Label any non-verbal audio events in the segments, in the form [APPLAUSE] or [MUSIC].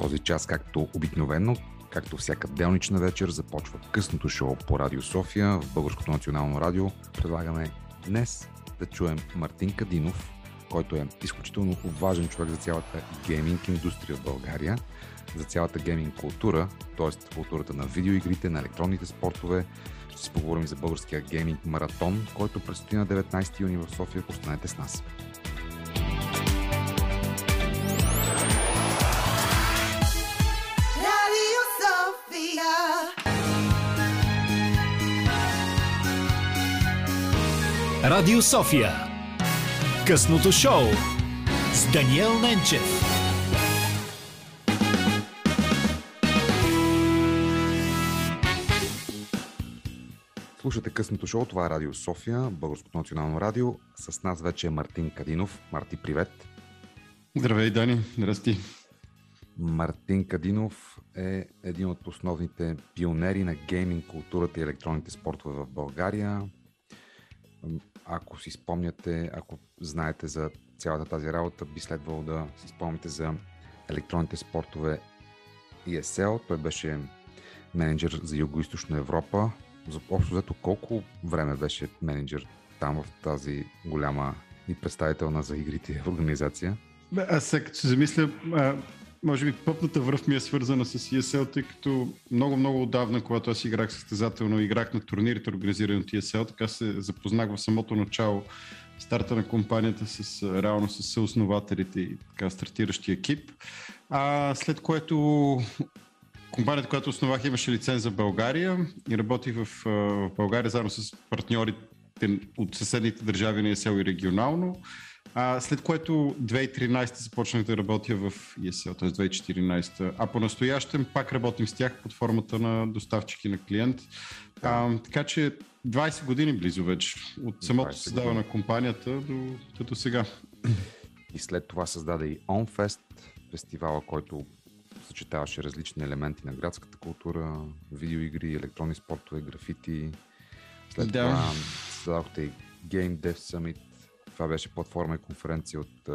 Този час, както обикновено, както всяка делнична вечер, започва късното шоу по Радио София в Българското национално радио. Предлагаме днес да чуем Мартин Кадинов, който е изключително важен човек за цялата гейминг индустрия в България, за цялата гейминг култура, т.е. културата на видеоигрите, на електронните спортове. Ще си поговорим за българския гейминг маратон, който предстои на 19 юни в София. Останете с нас. Радио София. Късното шоу с Даниел Ненчев. Слушате късното шоу, това е Радио София, Българското национално радио. С нас вече е Мартин Кадинов. Марти, привет! Здравей, Дани. Здрасти. Мартин Кадинов е един от основните пионери на гейминг културата и електронните спортове в България. Ако си спомняте, ако знаете за цялата тази работа, би следвало да си спомните за електронните спортове ESL. Той беше менеджер за Юго-Источна Европа. Общо взето колко време беше менеджер там в тази голяма и представителна за игрите [LAUGHS] организация? Аз сега като се замисля, може би пъпната връв ми е свързана с ESL, тъй като много-много отдавна, когато аз играх състезателно, играх на турнирите, организирани от ESL, така се запознах в самото начало старта на компанията с реално с съоснователите и така стартиращи екип. А, след което компанията, която основах, имаше лиценз за България и работих в, в България заедно с партньорите от съседните държави на ESL и регионално. А, след което 2013 започнах да работя в ESL, т.е. 2014. А по-настоящем пак работим с тях под формата на доставчики на клиент. А, така че 20 години близо вече, от самото 20 създаване на компанията до, до сега. И след това създаде и OnFest, фестивала, който съчетаваше различни елементи на градската култура, видеоигри, електронни спортове, графити. След Да. това създадохте и Game Dev Summit. Това беше платформа и конференция от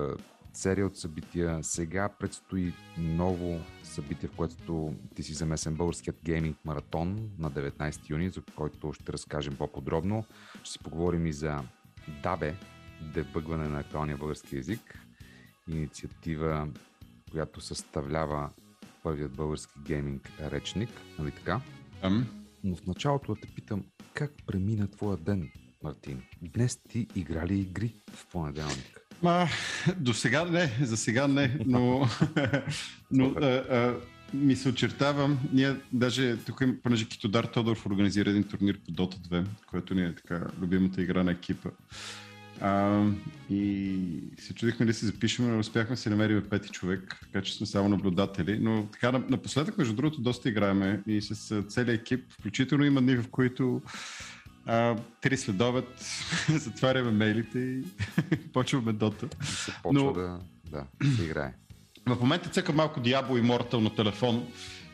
серия от събития. Сега предстои ново събитие, в което ти си замесен българският гейминг маратон на 19 юни, за който ще разкажем по-подробно. Ще си поговорим и за DABE, дебъгване на актуалния български язик, инициатива, която съставлява първият български гейминг речник, нали така? Ам. Но в началото да те питам, как премина твоя ден, Мартин? Днес ти игра ли игри в понеделник? Ма, до сега не, за сега не, но, но а, а, ми се очертавам. Ние даже тук, понеже Китодар Тодоров организира един турнир по Dota 2, който ни е така любимата игра на екипа. А, и се чудихме ли се запишем, но успяхме да си намерим пети човек, така че сме само наблюдатели. Но така на- напоследък, между другото, доста играеме и с целият екип. Включително има дни, в които а, три следобед [LAUGHS] затваряме мейлите и [LAUGHS] почваме Дота. И се почва Но- да, да, играе. В момента цъка малко Diablo Immortal на телефон.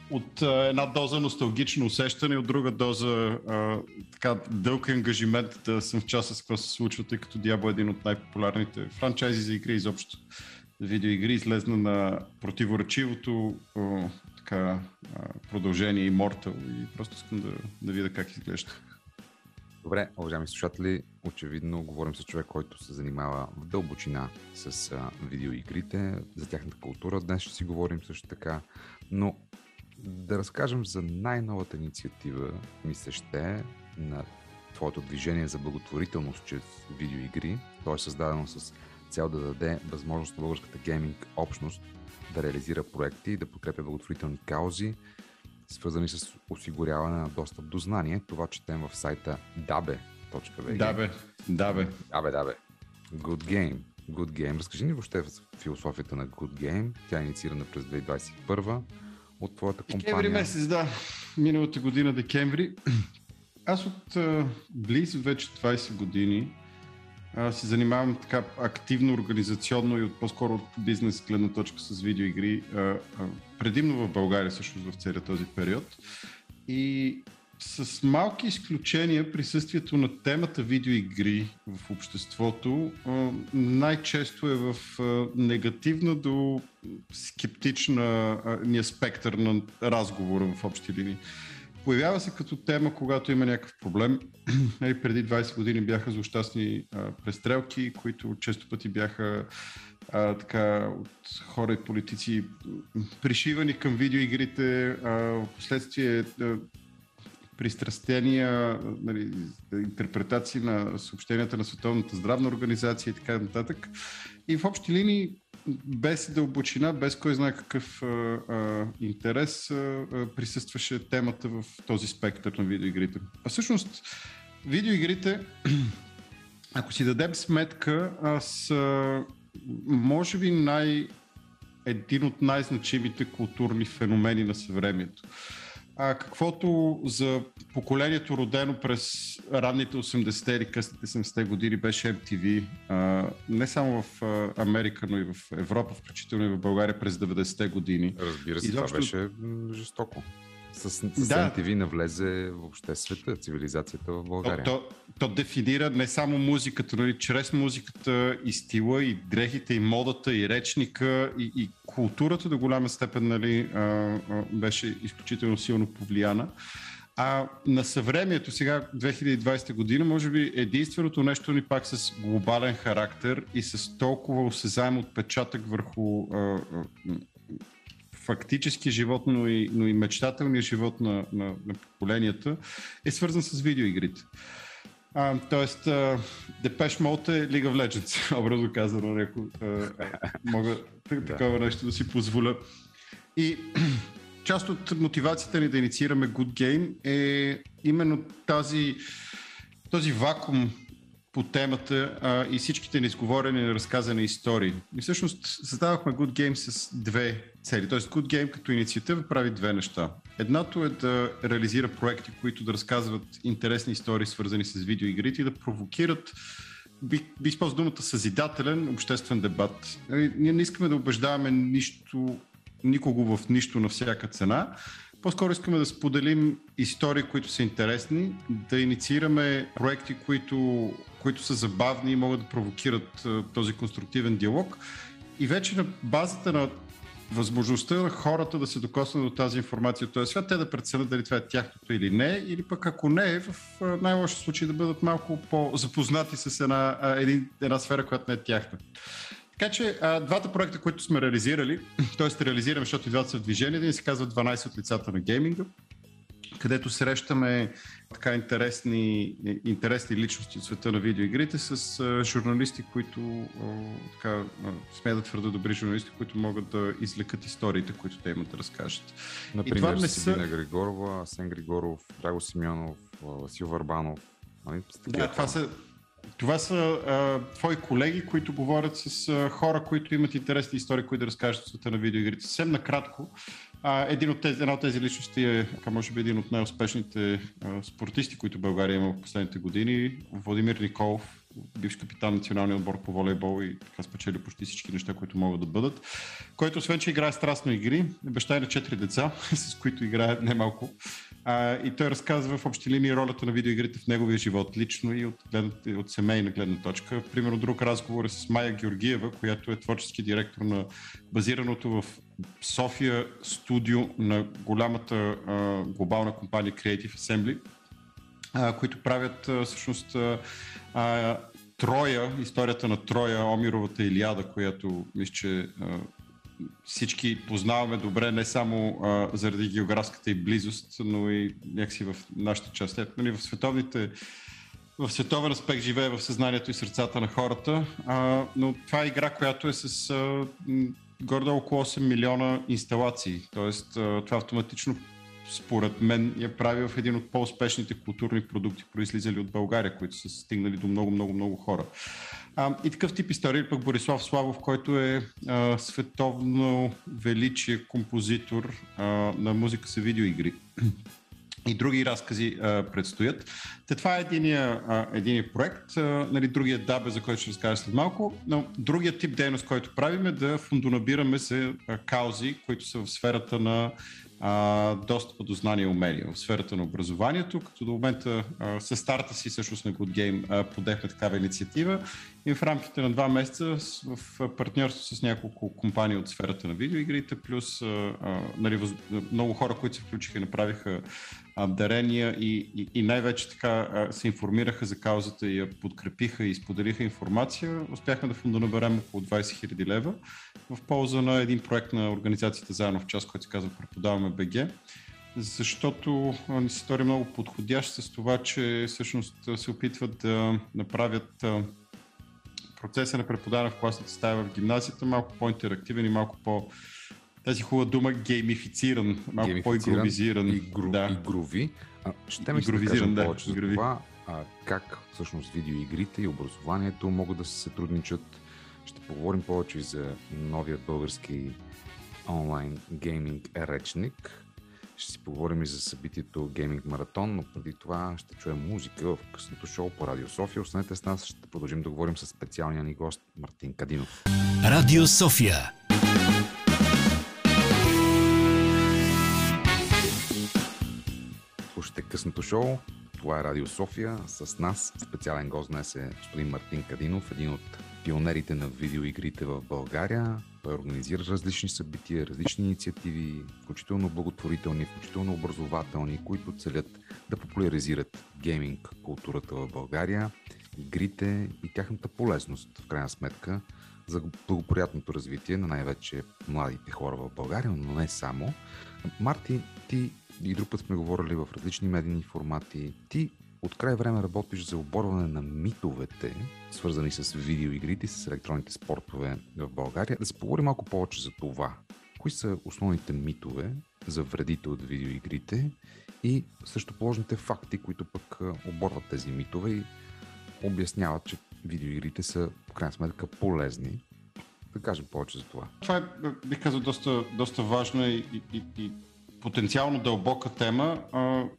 От а, една доза носталгично усещане, от друга доза а, така дълъг ангажимент да съм в час с какво се случва, тъй като Diablo е един от най-популярните франчайзи за игри изобщо. Видеоигри излезна на противоречивото а, така, а, продължение Immortal и просто искам да, да видя как изглежда. Добре, уважаеми слушатели, очевидно говорим с човек, който се занимава в дълбочина с а, видеоигрите, за тяхната култура. Днес ще си говорим също така, но да разкажем за най-новата инициатива, ми се ще, на твоето движение за благотворителност чрез видеоигри. То е създадено с цел да даде възможност на българската гейминг общност да реализира проекти да подкрепя благотворителни каузи, свързани с осигуряване на достъп до знание. Това четем в сайта dabe.bg. Да бе, да бе. Да бе, да бе. Good Game. Good Game. Разкажи ни въобще философията на Good Game. Тя е инициирана през 2021 от твоята Декември компания. месец, да. Миналата година декември. Аз от близо вече 20 години се занимавам така активно, организационно и от по-скоро от бизнес гледна точка с видеоигри. Предимно в България, също в целият този период. И с малки изключения присъствието на темата видеоигри в обществото най-често е в негативна до скептична спектър на разговора в общи линии. Появява се като тема, когато има някакъв проблем. [CLEARS THROAT] Нали, преди 20 години бяха злощастни престрелки, които често пъти бяха а, така, от хора и политици пришивани към видеоигрите. А, последствие пристрастения, нали, интерпретации на съобщенията на Световната здравна организация и така нататък. И в общи линии, без дълбочина, без кой знае какъв а, а, интерес, а, присъстваше темата в този спектър на видеоигрите. А всъщност, видеоигрите, [CLEARS THROAT] ако си дадем сметка, аз може би най- един от най-значимите културни феномени на съвремието а, каквото за поколението родено през ранните 80-те или късните 70-те години беше MTV, а, не само в а, Америка, но и в Европа, включително и в България през 90-те години. Разбира се, и това беше жестоко. С, с да. MTV навлезе въобще света, цивилизацията в България. То, то, то дефинира не само музиката, но и чрез музиката и стила, и дрехите, и модата, и речника, и, и културата до голяма степен нали, беше изключително силно повлияна. А на съвремието, сега 2020 година, може би единственото нещо ни пак с глобален характер и с толкова осезаем отпечатък върху а, а, фактически живот, но и, но и мечтателния живот на, на, на поколенията е свързан с видеоигрите. А, тоест, Depeche Mode е League of Legends, [LAUGHS] образно казано, ако мога такова нещо да си позволя. И [CLEARS THROAT] част от мотивацията ни да инициираме Good Game е именно тази, този вакуум по темата а, и всичките ни изговорени и разказани истории. И всъщност създавахме Good Game с две цели. Тоест Good Game като инициатива прави две неща. Едното е да реализира проекти, които да разказват интересни истории, свързани с видеоигрите и да провокират би, би използвал думата съзидателен обществен дебат. Нали, ние не искаме да убеждаваме нищо, никого в нищо на всяка цена, по-скоро искаме да споделим истории, които са интересни, да инициираме проекти, които, които са забавни и могат да провокират този конструктивен диалог. И вече на базата на възможността на хората да се докоснат до тази информация от този свят, те да преценят дали това е тяхното или не, или пък ако не, в най-лоши случай да бъдат малко по-запознати с една, една, една сфера, която не е тяхна. Така че двата проекта, които сме реализирали, [CLEARS THROAT] т.е. реализираме, защото и двата са в движение, един се казва 12 от лицата на гейминга, където срещаме така интересни, интересни личности от света на видеоигрите с журналисти, които така, да твърда добри журналисти, които могат да излекат историите, които те имат да разкажат. Например, и това не са... Григорова, Сен Григоров, Драго Симеонов, Васил Варбанов. Нали? Да, това са, това са а, твои колеги, които говорят с а, хора, които имат интересни истории, които да разкажат света на видеоигрите. Съвсем накратко, а, един от тези, една от тези личности е, може би, един от най-успешните а, спортисти, които България има в последните години. Владимир Николов, бивш капитан на националния отбор по волейбол и така спечели почти всички неща, които могат да бъдат. Който освен, че играе страстно игри, е баща на четири деца, [LAUGHS] с които играе немалко. А, и той разказва в общи линии ролята на видеоигрите в неговия живот, лично и от, гледна, от семейна гледна точка. Примерно друг разговор е с Майя Георгиева, която е творчески директор на базираното в София студио на голямата а, глобална компания Creative Assembly, а, които правят а, всъщност а, Троя, историята на Троя, Омировата Илиада, която мисля, че всички познаваме добре не само а, заради географската и близост, но и някакси в нашата част. Ето, нали, в световните в световен аспект живее в съзнанието и сърцата на хората, а, но това е игра, която е с а, гордо около 8 милиона инсталации. Тоест, това автоматично според мен я прави в един от по-успешните културни продукти, произлизали от България, които са стигнали до много, много, много хора. И такъв тип история, пък Борислав Славов, който е световно величие композитор на музика за видеоигри. И други разкази а, предстоят. Те, това е единия, а, единия проект, а, нали, другия дабе, за който ще разкажа след малко, но другият тип дейност, който правим е да фундонабираме се а, каузи, които са в сферата на а, достъпа до знания и умения в сферата на образованието, като до момента а, с старта си всъщност на Good Game а, подехме такава инициатива и в рамките на два месеца в партньорство с няколко компании от сферата на видеоигрите, плюс нали, много хора, които се включиха и направиха дарения и, и, и най-вече така се информираха за каузата и я подкрепиха и споделиха информация, успяхме да фондонаберем около 20 000 лева в полза на един проект на организацията Заедно в част, който се казва Преподаваме БГ. Защото ни се стори много подходящ с това, че всъщност се опитват да направят процеса на преподаване в класната стая в гимназията малко по-интерактивен и малко по- тази хубава дума геймифициран, малко Геймифициран по-игровизиран. И, гру, да. и груви. А, ще ми се да да, повече за игрови. това, а, как всъщност видеоигрите и образованието могат да се сътрудничат. Ще поговорим повече за новия български онлайн гейминг речник. Ще си поговорим и за събитието Гейминг Маратон, но преди това ще чуем музика в късното шоу по Радио София. Останете с нас, ще продължим да говорим с специалния ни гост Мартин Кадинов. Радио София. Слушайте късното шоу. Това е Радио София. С нас специален гост днес е господин Мартин Кадинов, един от пионерите на видеоигрите в България. Организира различни събития, различни инициативи, включително благотворителни, включително образователни, които целят да популяризират гейминг културата в България, игрите и тяхната полезност, в крайна сметка, за благоприятното развитие на най-вече младите хора в България, но не само. Марти, ти и друг път сме говорили в различни медийни формати. Ти от край време работиш за оборване на митовете, свързани с видеоигрите и с електронните спортове в България. Да се поговорим малко повече за това. Кои са основните митове за вредите от видеоигрите и също положните факти, които пък оборват тези митове и обясняват, че видеоигрите са в крайна сметка полезни. Да кажем повече за това. Това е, бих казал, доста, доста важна и, и, и потенциално дълбока тема.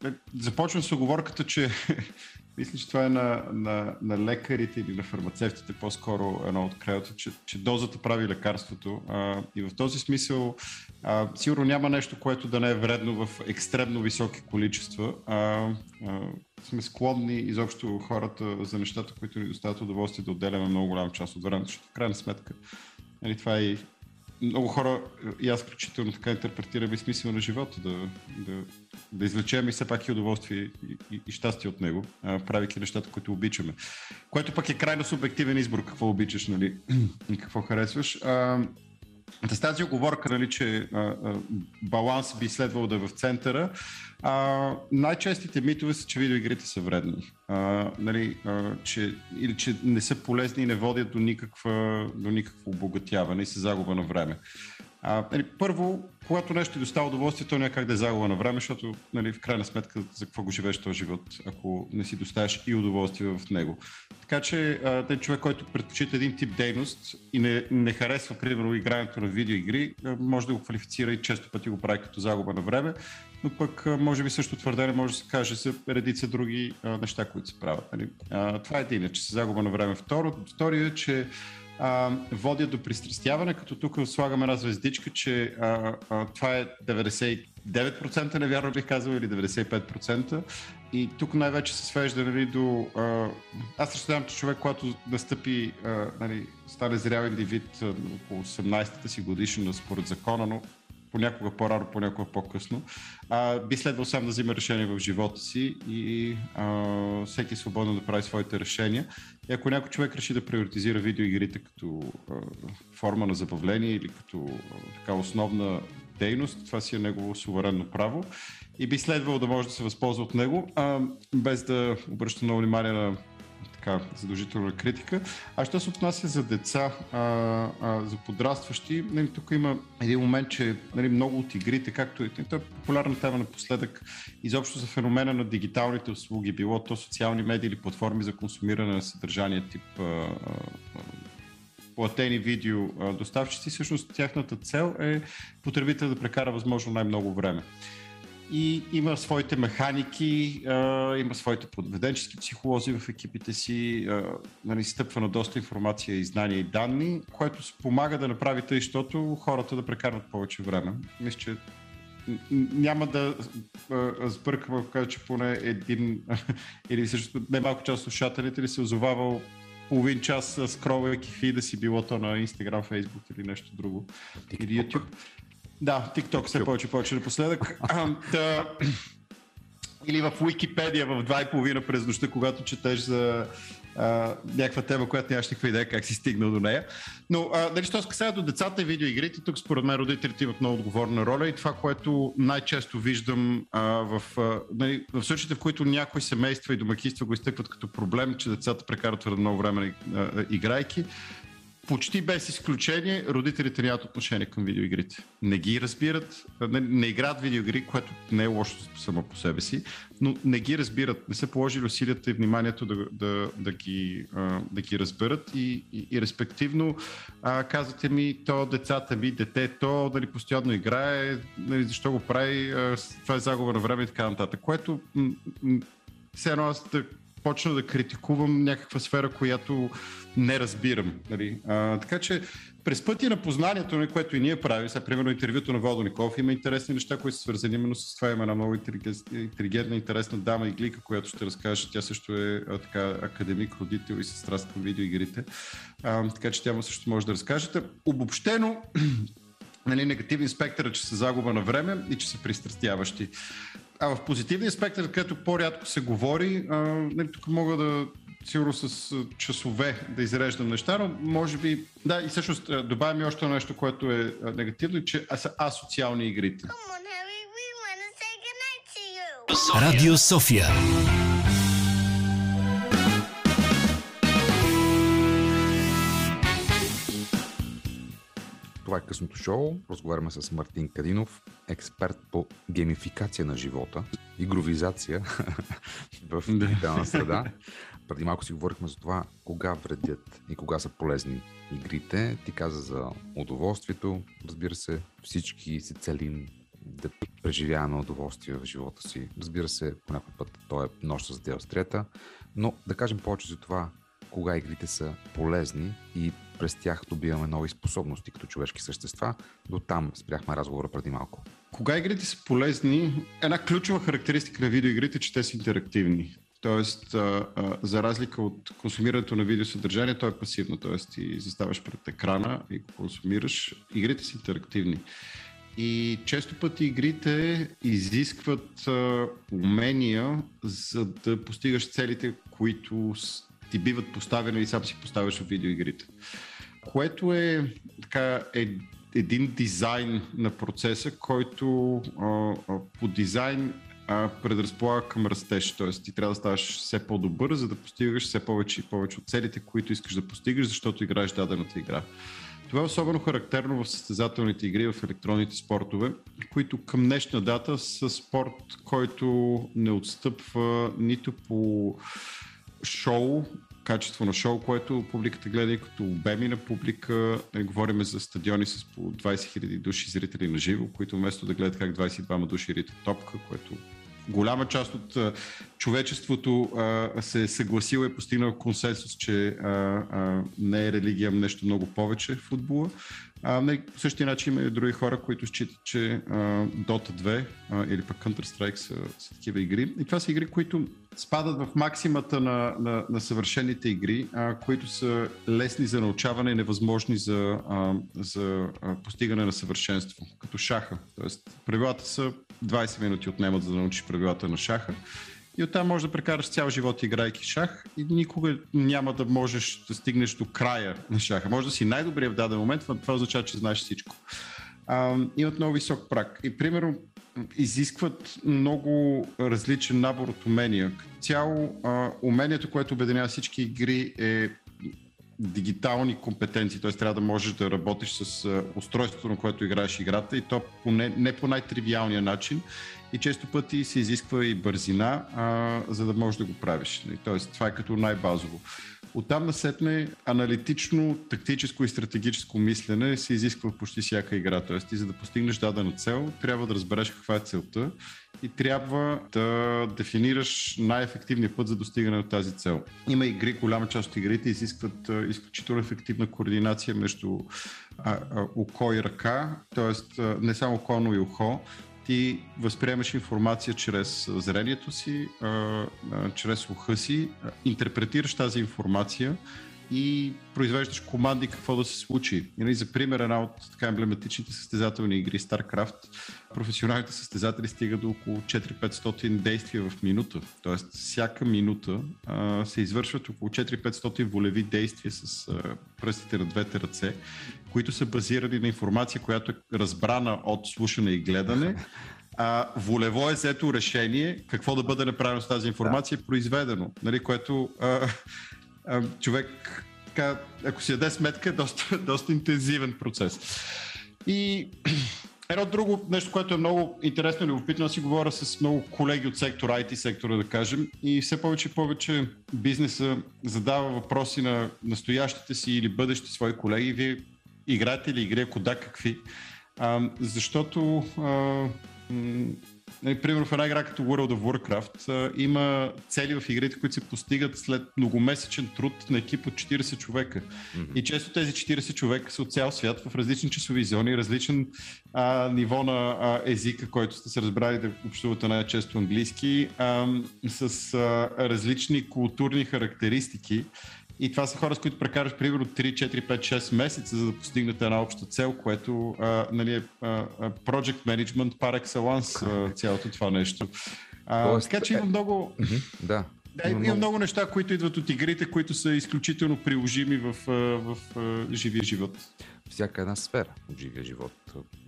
Е, Започвам с оговорката, че [LAUGHS] мисля, че това е на, на, на лекарите или на фармацевтите по-скоро едно от краята, че, че дозата прави лекарството. А, и в този смисъл а, сигурно няма нещо, което да не е вредно в екстремно високи количества. А, а, сме склонни изобщо хората за нещата, които ни доставят удоволствие да отделяме много голяма част от времето, защото в крайна сметка нали, това е много хора, и аз включително така интерпретираме смисъл на живота, да, да, да извлечем и все пак и удоволствие и, и, и щастие от него, а, правейки нещата, които обичаме. Което пък е крайно субективен избор, какво обичаш, нали, [CLEARS THROAT] и какво харесваш. А, с тази оговорка, нали, че а, а, баланс би следвал да е в центъра, а, най-честите митове са, че видеоигрите са вредни. А, нали, а, че, или че не са полезни и не водят до, никаква, до никакво обогатяване и са загуба на време. А, нали, първо, когато нещо ти доставя удоволствие, то няма как да е загуба на време, защото нали, в крайна сметка за какво го живееш този живот, ако не си доставяш и удоволствие в него. Така че а, човек, който предпочита един тип дейност и не, не харесва, примерно, игрането на видеоигри, може да го квалифицира и често пъти го прави като загуба на време, но пък може би също твърдение може да се каже за редица други а, неща, които се правят. Нали? А, това е един, че се загуба на време. Второ, е, че а, водят до пристрастяване, като тук слагаме една звездичка, че а, а, това е 99% невярно бих казал или 95%. И тук най-вече се свежда нали, до... А, аз разсъждавам, че човек, когато настъпи, а, нали, стане зрял индивид а, около 18-та си годишна според закона, но понякога по-рано, понякога по-късно, а, би следвал сам да взима решение в живота си и а, всеки е свободно да прави своите решения. И ако някой човек реши да приоритизира видеоигрите като а, форма на забавление или като а, така основна дейност, това си е негово суверенно право и би следвало да може да се възползва от него, а, без да обръща много внимание на така задължителна критика. А що се отнася за деца, а, а, за подрастващи, нали, тук има един момент, че нали, много от игрите, както и това е популярна тема напоследък, изобщо за феномена на дигиталните услуги, било то социални медии или платформи за консумиране на съдържание тип а, а, платени видео доставчици, всъщност тяхната цел е потребител да прекара възможно най-много време и има своите механики, има своите подведенчески психолози в екипите си, нали, стъпва на доста информация и знания и данни, което помага да направи тъй, защото хората да прекарват повече време. Мисля, че няма да сбъркам, ако кажа, че поне един [LAUGHS] или също немалко част от слушателите ли се озовавал половин час скролвайки фида си, било то на Instagram, Facebook или нещо друго. Или YouTube. Да, TikTok все повече и повече напоследък. Да, или в Википедия в 2.30 през нощта, когато четеш за а, някаква тема, която нямаш никаква идея как си стигнал до нея. Но, а, дали, що се касае до децата и видеоигрите, тук според мен родителите имат много отговорна роля и това, което най-често виждам а, в, а, нали, в случаите, в които някои семейства и домакинства го изтъкват като проблем, че децата прекарат твърде много време а, играйки, почти без изключение, родителите нямат отношение към видеоигрите. Не ги разбират, не, не играят видеоигри, което не е лошо само по себе си, но не ги разбират, не са положили усилията и вниманието да, да, да, ги, да ги разберат и, и, и респективно а, казвате ми, то децата ми, детето, дали постоянно играе, нали, защо го прави, а, това е загуба на време и така нататък, което все едно аз да почна да критикувам някаква сфера, която не разбирам. Нали? А, така че през пъти на познанието, нали, което и ние правим, сега примерно интервюто на Водо Николов, има интересни неща, които са свързани именно с това. Има една много интелигентна, интересна дама и глика, която ще разкаже. Тя също е а, така, академик, родител и се страст към видеоигрите. А, така че тя също може да разкажете. Обобщено, [CLEARS THROAT] нали, негативен спектър, че са загуба на време и че са пристрастяващи. А в позитивния спектър, където по-рядко се говори, а, нали, тук мога да сигурно с часове да изреждам неща, но може би, да, и всъщност добавям и още нещо, което е негативно, че са асоциални игрите. Come on, Това е късното шоу. Разговаряме с Мартин Кадинов, експерт по геймификация на живота, игровизация [LAUGHS] в дигитална среда. Преди малко си говорихме за това кога вредят и кога са полезни игрите. Ти каза за удоволствието. Разбира се, всички се целим да преживяваме удоволствие в живота си. Разбира се, по някой път то е нощ с диастрията, но да кажем повече за това кога игрите са полезни и през тях добиваме нови способности като човешки същества. До там спряхме разговора преди малко. Кога игрите са полезни, една ключова характеристика на видеоигрите е, че те са интерактивни. Тоест, за разлика от консумирането на видеосъдържание, то е пасивно. Тоест, ти заставаш пред екрана и го консумираш. Игрите са интерактивни. И често пъти игрите изискват умения, за да постигаш целите, които ти биват поставени и сам си поставяш в видеоигрите. Което е така е, един дизайн на процеса, който а, по дизайн а, предразполага към растеж. Тоест ти трябва да ставаш все по-добър, за да постигаш все повече и повече от целите, които искаш да постигаш, защото играеш дадената игра. Това е особено характерно в състезателните игри, в електронните спортове, които към днешна дата са спорт, който не отстъпва нито по шоу, качество на шоу, което публиката гледа и като обеми на публика. Не говорим за стадиони с по 20 000 души зрители на живо, които вместо да гледат как 22 души ритат топка, което голяма част от човечеството а, се е съгласило и постигнал консенсус, че а, а, не е религия, нещо много повече в футбола. А, не, по същия начин има и други хора, които считат, че а, Dota 2 а, или пък Counter-Strike са, са такива игри. И това са игри, които спадат в максимата на, на, на съвършените игри, а, които са лесни за научаване и невъзможни за, а, за а, постигане на съвършенство, като шаха. Тоест, правилата са 20 минути отнемат за да научиш правилата на шаха. И оттам можеш да прекараш цял живот играйки шах и никога няма да можеш да стигнеш до края на шаха. Може да си най-добрия в даден момент, но това означава, че знаеш всичко. А, имат много висок прак. И примерно изискват много различен набор от умения. Цяло, а, умението, което обединява всички игри е дигитални компетенции, т.е. трябва да можеш да работиш с устройството, на което играеш играта и то по не, не по най-тривиалния начин и често пъти се изисква и бързина, а, за да можеш да го правиш. Нали? Тоест, това е като най-базово. Оттам насетне аналитично, тактическо и стратегическо мислене се изисква в почти всяка игра. Тоест, ти за да постигнеш дадена цел, трябва да разбереш каква е целта и трябва да дефинираш най-ефективния път за достигане на тази цел. Има игри, голяма част от игрите изискват изключително ефективна координация между око и ръка, т.е. не само око, но и ухо, ти възприемаш информация чрез зрението си, а, а, чрез уха си, а, интерпретираш тази информация и произвеждаш команди какво да се случи. И, за пример, една от така емблематичните състезателни игри StarCraft, професионалните състезатели стигат до около 4-500 действия в минута. Тоест, всяка минута а, се извършват около 4-500 волеви действия с а, пръстите на двете ръце, които са базирани на информация, която е разбрана от слушане и гледане, а, волево е взето решение какво да бъде направено с тази информация, да. произведено, нали, което а, а, човек, така, ако си яде сметка, е доста, доста интензивен процес. И едно друго нещо, което е много интересно и любопитно, аз си говоря с много колеги от сектора, IT сектора, да кажем, и все повече и повече бизнеса задава въпроси на настоящите си или бъдещи свои колеги. Вие играете ли игри, ако да, какви? А, защото а, Нали, примерно в една игра като World of Warcraft а, има цели в игрите, които се постигат след многомесечен труд на екип от 40 човека. Mm-hmm. И често тези 40 човека са от цял свят в различни часови зони, различен а, ниво на а, езика, който сте се разбрали да общувате най-често английски, а, с а, различни културни характеристики. И това са хора, с които прекараш примерно 3, 4, 5, 6 месеца, за да постигнете една обща цел, което а, нали, е а, project management par excellence, а, цялото това нещо. А, Тоест, така че има е, много... Да. Да, има много... много неща, които идват от игрите, които са изключително приложими в, в, в живия живот. Всяка една сфера от живия живот.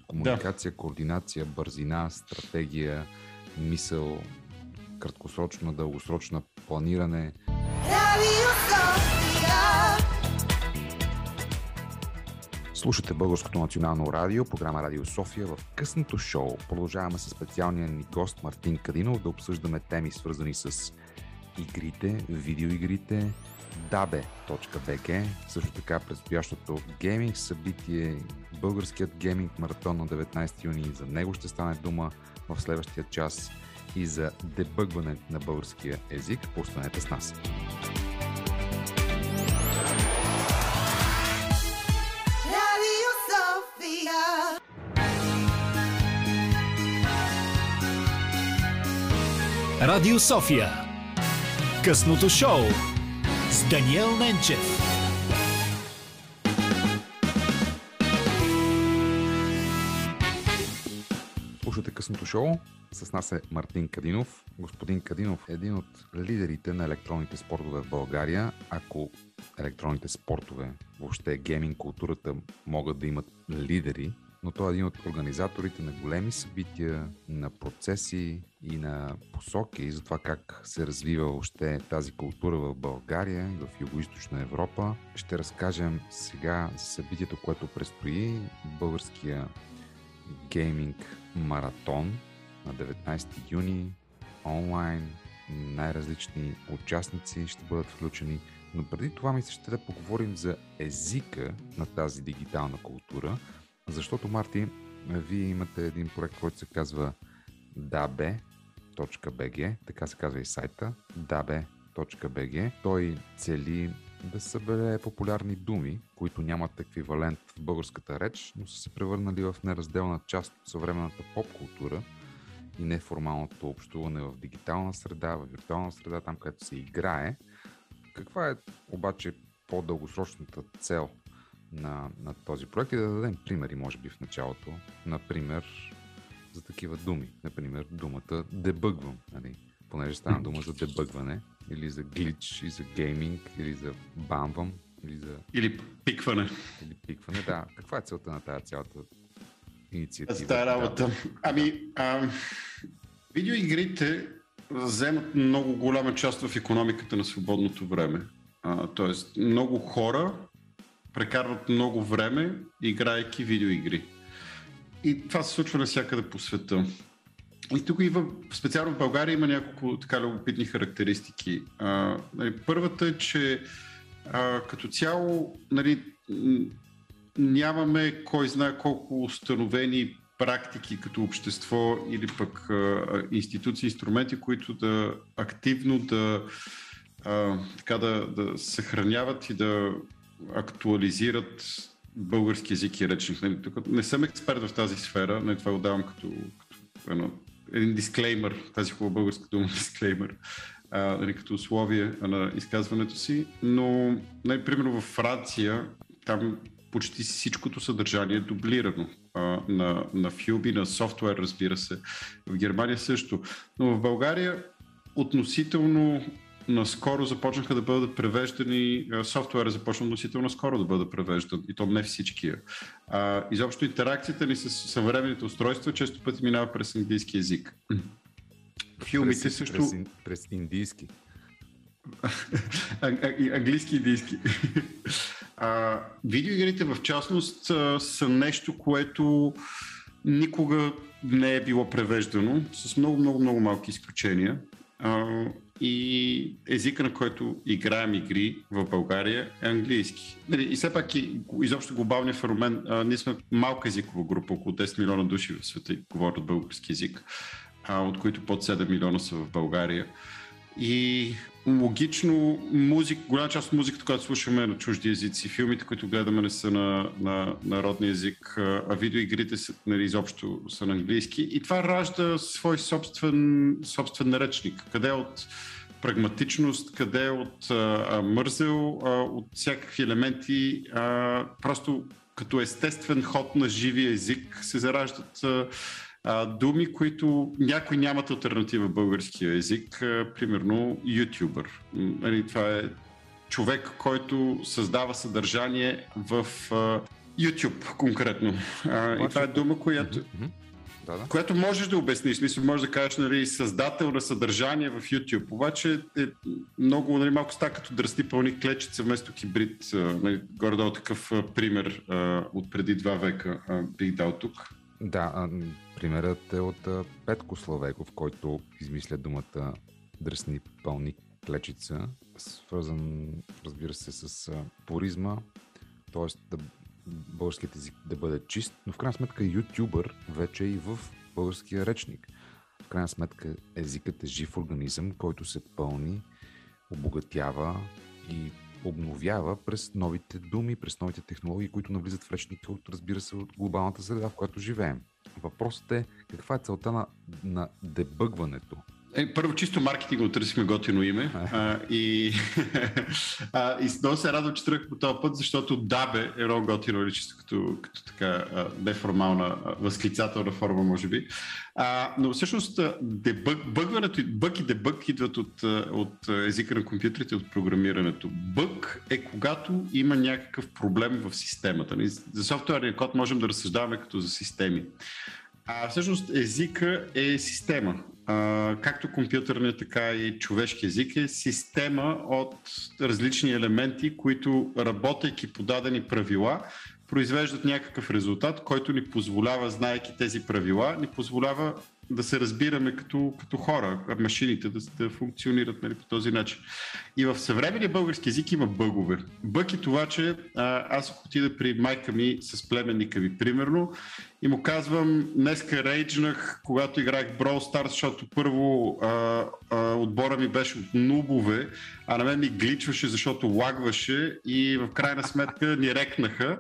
Комуникация, да. координация, бързина, стратегия, мисъл, краткосрочна, дългосрочна планиране. Слушате Българското национално радио, програма Радио София в късното шоу. Продължаваме с специалния ни гост Мартин Кадинов да обсъждаме теми свързани с игрите, видеоигрите, dabe.bg, също така предстоящото гейминг събитие, българският гейминг маратон на 19 юни. За него ще стане дума в следващия час и за дебъгване на българския език. Останете с нас. Радио София. Късното шоу с Даниел Ненчев. Късното шоу. С нас е Мартин Кадинов. Господин Кадинов е един от лидерите на електронните спортове в България. Ако електронните спортове, въобще гейминг културата могат да имат лидери, но той е един от организаторите на големи събития, на процеси и на посоки за това как се развива още тази култура в България и в Юго-Источна Европа. Ще разкажем сега за събитието, което предстои, българския гейминг маратон на 19 юни, онлайн, най-различни участници ще бъдат включени. Но преди това ми се ще да поговорим за езика на тази дигитална култура – защото, Марти, вие имате един проект, който се казва dabe.bg, така се казва и сайта, dabe.bg. Той цели да събере популярни думи, които нямат еквивалент в българската реч, но са се превърнали в неразделна част от съвременната поп-култура и неформалното общуване в дигитална среда, в виртуална среда, там където се играе. Каква е обаче по-дългосрочната цел на, на този проект и да дадем примери, може би, в началото. Например, за такива думи. Например, думата дебъгвам, нали? понеже стана дума за дебъгване, или за глич, или за гейминг, или за бамвам, или за... Или пикване. Или пикване, да. Каква е целта на тази цялата инициатива? За тази работа. Ами, а, видеоигрите вземат много голяма част в економиката на свободното време. А, тоест, много хора прекарват много време, играйки видеоигри. И това се случва навсякъде по света. И тук и в, специално в България има няколко така любопитни характеристики. А, нали, първата е, че а, като цяло нали, нямаме кой знае колко установени практики като общество или пък а, институции, инструменти, които да активно да, а, така да, да съхраняват и да актуализират български език и речник. Нали, тук не съм експерт в тази сфера, но това го давам като, като едно, един дисклеймер, тази хубава българска дума [LAUGHS] дисклеймер, а, нали, като условие на изказването си, но, нали, примерно във Франция, там почти всичкото съдържание е дублирано а, на, на филми, на софтуер, разбира се. В Германия също. Но в България относително наскоро започнаха да бъдат превеждани, софтуера започна относително скоро да бъде превеждан, и то не всичкия. А, изобщо интеракцията ни с съвременните устройства често пъти минава през английски язик. Филмите през, също... През, през индийски. английски индийски. А, видеоигрите в частност са нещо, което никога не е било превеждано, с много, много, много малки изключения. А, и езика, на който играем игри в България е английски. Нали, и все пак и изобщо глобалния феномен, ние сме малка езикова група, около 10 милиона души в света говорят български язик, а, от които под 7 милиона са в България. И логично музик, голяма част от музиката, която слушаме е на чужди езици, филмите, които гледаме не са на, на народния език, а видеоигрите са, нали, изобщо са на английски. И това ражда свой собствен, собствен речник, къде е от прагматичност, къде е от а, мързел, а, от всякакви елементи, а, просто като естествен ход на живия език се зараждат а, а, думи, които някои нямат альтернатива в българския език, а, примерно ютубър. Нали, това е човек, който създава съдържание в а, YouTube конкретно. А, и това е дума, която... Да, да. Която можеш да обясниш, смисъл, можеш да кажеш, нали, създател на съдържание в YouTube, обаче е много, нали, малко ста като дръсти пълни клечица вместо кибрид, нали, горе-долу такъв пример а, от преди два века а, бих дал тук. Да, примерът е от Петко Славеков, който измисля думата дръсни пълни клечица, свързан, разбира се, с пуризма, т.е. да българският език да бъде чист, но в крайна сметка ютубър вече е и в българския речник. В крайна сметка езикът е жив организъм, който се пълни, обогатява и обновява през новите думи, през новите технологии, които навлизат в речника от, разбира се, от глобалната среда, в която живеем. Въпросът е каква е целта на, на дебъгването е, първо, чисто маркетинг търсихме готино име. А, и, [LAUGHS] а, и много се радвам, че тръгнах по този път, защото Дабе е много готино, или чисто като, като така неформална, възклицателна форма, може би. А, но всъщност дебъг, бъгването, бък и дебъг идват от, от езика на компютрите, от програмирането. Бък е когато има някакъв проблем в системата. Нали, за софтуерния код можем да разсъждаваме като за системи. А всъщност езика е система. А, както компютърния, така и човешки език е система от различни елементи, които работейки по дадени правила, произвеждат някакъв резултат, който ни позволява, знаеки тези правила, ни позволява да се разбираме като, като хора, машините да, да функционират нали, по този начин. И в съвременния български язик има бъгове. Бък е това, че а, аз отида при майка ми с племенника ви, примерно, и му казвам, днеска рейджнах, когато играх Brawl Stars, защото първо а, а, отбора ми беше от нубове, а на мен ми гличваше, защото лагваше и в крайна сметка ни рекнаха.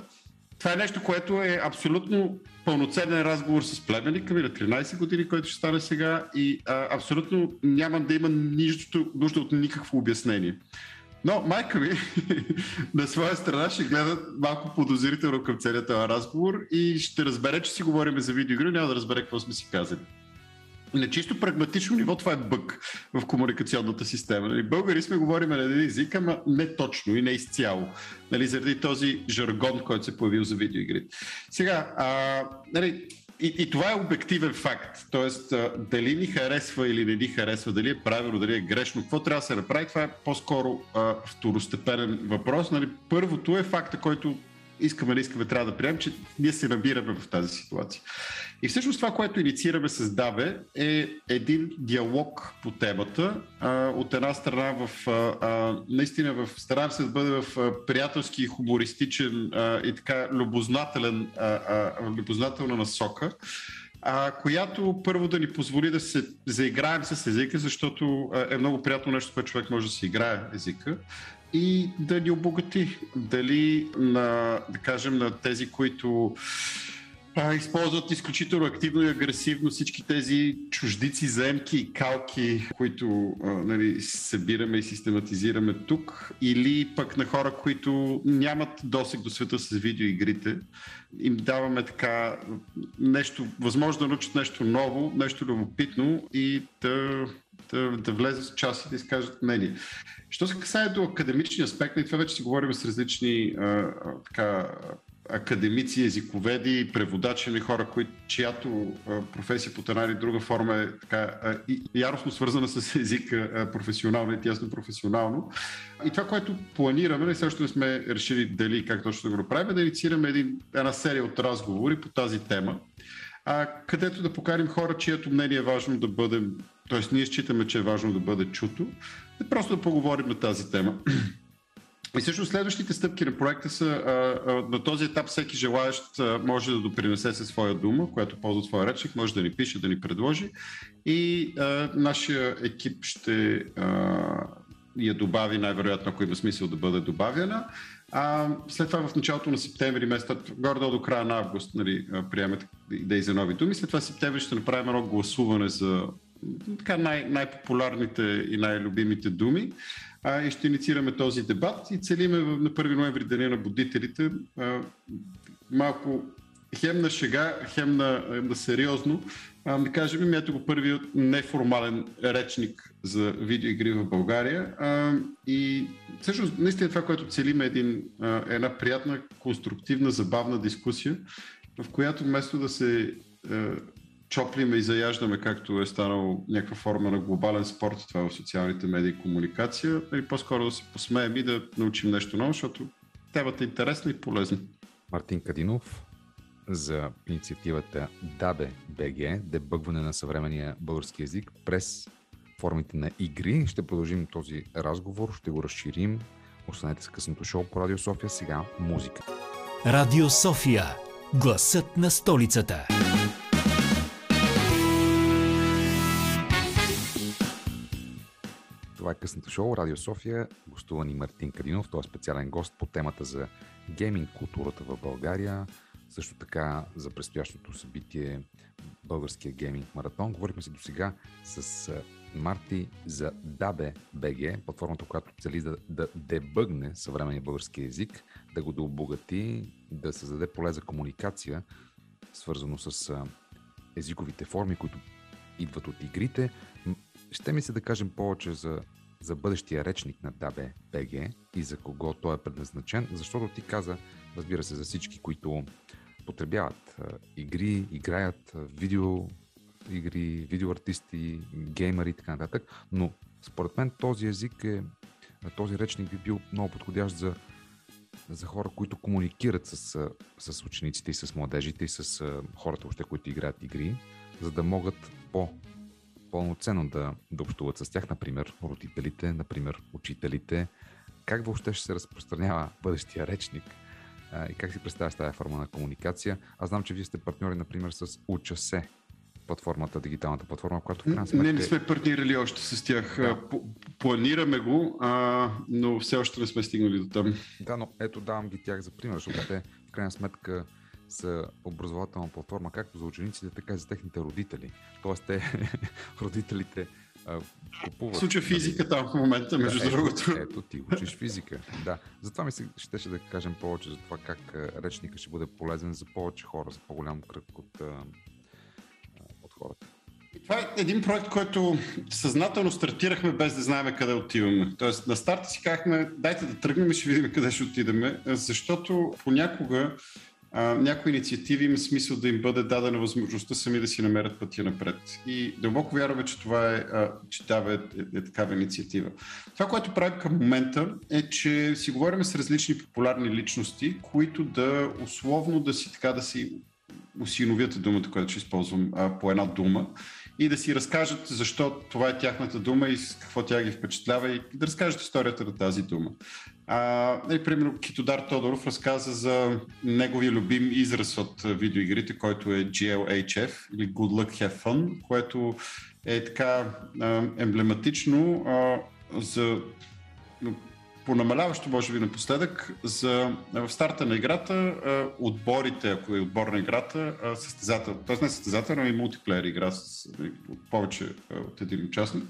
Това е нещо, което е абсолютно пълноценен разговор с племенника ми на 13 години, който ще стане сега и а, абсолютно няма да има нищо, нужда от никакво обяснение. Но майка ми [LAUGHS] на своя страна ще гледа малко подозрително към целият този разговор и ще разбере, че си говорим за видеоигри, няма да разбере какво сме си казали на чисто прагматично ниво това е бък в комуникационната система. Нали, българи сме говорим на един език, ама не точно и не изцяло. Нали, заради този жаргон, който се появил за видеоигрите. Сега, а, нали, и, и това е обективен факт. Тоест, дали ни харесва или не ни харесва, дали е правилно, дали е грешно, какво трябва да се направи, това е по-скоро а, второстепенен въпрос. Нали, първото е факта, който искаме, не искаме, трябва да приемем, че ние се набираме в тази ситуация. И всъщност това, което инициираме с Даве е един диалог по темата. А, от една страна в, а, наистина в, стараем се да бъде в а, приятелски, хумористичен а, и така любознателен, а, а, любознателна насока, а, която първо да ни позволи да се заиграем с езика, защото е много приятно нещо, което човек може да си играе езика и да ни обогати. Дали на, да кажем, на тези, които а, използват изключително активно и агресивно всички тези чуждици, заемки и калки, които а, нали, събираме и систематизираме тук, или пък на хора, които нямат досег до света с видеоигрите, им даваме така нещо, възможно да научат нещо ново, нещо любопитно и да да, влезат в част и да изкажат мнение. Що се касае до академичния аспект, и това вече си говорим с различни а, така, академици, езиковеди, преводачи или хора, които, чиято а, професия по една или друга форма е така, а, и, яростно свързана с езика а, професионално и тясно професионално. И това, което планираме, не също не сме решили дали и как точно да го направим, е да инициираме един, една серия от разговори по тази тема, а, където да покарим хора, чието мнение е важно да бъде, т.е. ние считаме, че е важно да бъде чуто, да просто да поговорим на тази тема. И също следващите стъпки на проекта са а, а, на този етап всеки желаящ а, може да допринесе със своя дума, която ползва своя речник, може да ни пише, да ни предложи и а, нашия екип ще а, я добави, най-вероятно, ако има смисъл да бъде добавена. А, след това в началото на септември, месец, горе до края на август, нали, приемат идеи за нови думи. След това септември ще направим едно гласуване за така най- най-популярните и най-любимите думи. А, и ще инициираме този дебат и целиме на 1 ноември Деня на будителите. А, малко хем на шега, хем на, на сериозно, а, да кажем, ето го първият неформален речник за видеоигри в България. А, и всъщност, наистина това, което целим е един, а, една приятна, конструктивна, забавна дискусия, в която вместо да се а, чоплиме и заяждаме, както е станало някаква форма на глобален спорт, това в социалните медии и комуникация, или по-скоро да се посмеем и да научим нещо ново, защото темата е интересна и полезна. Мартин Кадинов за инициативата DABE дебъгване на съвременния български язик през формите на игри. Ще продължим този разговор, ще го разширим. Останете с късното шоу по Радио София. Сега музика. Радио София. Гласът на столицата. Това е късното шоу Радио София. Гостува ни Мартин Кадинов. Той е специален гост по темата за гейминг културата в България. Също така за предстоящото събитие Българския гейминг маратон. Говорихме си до сега с Марти за DABE BG, платформата, която цели да, да дебъгне съвременния български язик, да го да обогати, да създаде поле за комуникация, свързано с езиковите форми, които идват от игрите. Ще ми се да кажем повече за, за бъдещия речник на DABE BG и за кого той е предназначен, защото ти каза, разбира се, за всички, които потребяват игри, играят видео игри, видеоартисти, геймери и така нататък, но според мен този език е, този речник би бил много подходящ за, за хора, които комуникират с, с учениците и с младежите и с хората, още, които играят игри, за да могат по пълноценно да, да общуват с тях, например, родителите, например, учителите. Как въобще ще се разпространява бъдещия речник и как си представяш тази форма на комуникация? Аз знам, че вие сте партньори, например, с Уча се, платформата, дигиталната платформа, която в крайна сметка... Не, не сме партнирали още с тях. Да. Планираме го, а, но все още не сме стигнали до там. Да, но ето давам ги тях за пример, защото те в крайна сметка са образователна платформа както за учениците, така и за техните родители. Тоест те, [LAUGHS] родителите, купуват. Случва физика там в момента, между да, другото. Ето, ето ти учиш физика. Да. Затова ми се щеше да кажем повече за това как речника ще бъде полезен за повече хора, за по-голям кръг от хората. Това е един проект, който съзнателно стартирахме без да знаем къде отиваме. Тоест на старта си казахме, дайте да тръгнем и ще видим къде ще отидем, защото понякога а, някои инициативи има смисъл да им бъде дадена възможността сами да си намерят пътя напред. И дълбоко вярваме, че това е, а, че това е, е, е такава инициатива. Това, което правим към момента е, че си говорим с различни популярни личности, които да условно да си така да си усиновят думата, която ще използвам а, по една дума и да си разкажат защо това е тяхната дума и какво тя ги впечатлява и да разкажат историята на тази дума. А, и, примерно Китодар Тодоров разказа за неговия любим израз от видеоигрите, който е GLHF или Good Luck Have Fun, което е така а, емблематично а, за понамаляващо, може би напоследък, за, в старта на играта отборите, ако е отбор на играта, състезател, т.е. не състезател, но и мултиплеер игра с повече от един участник.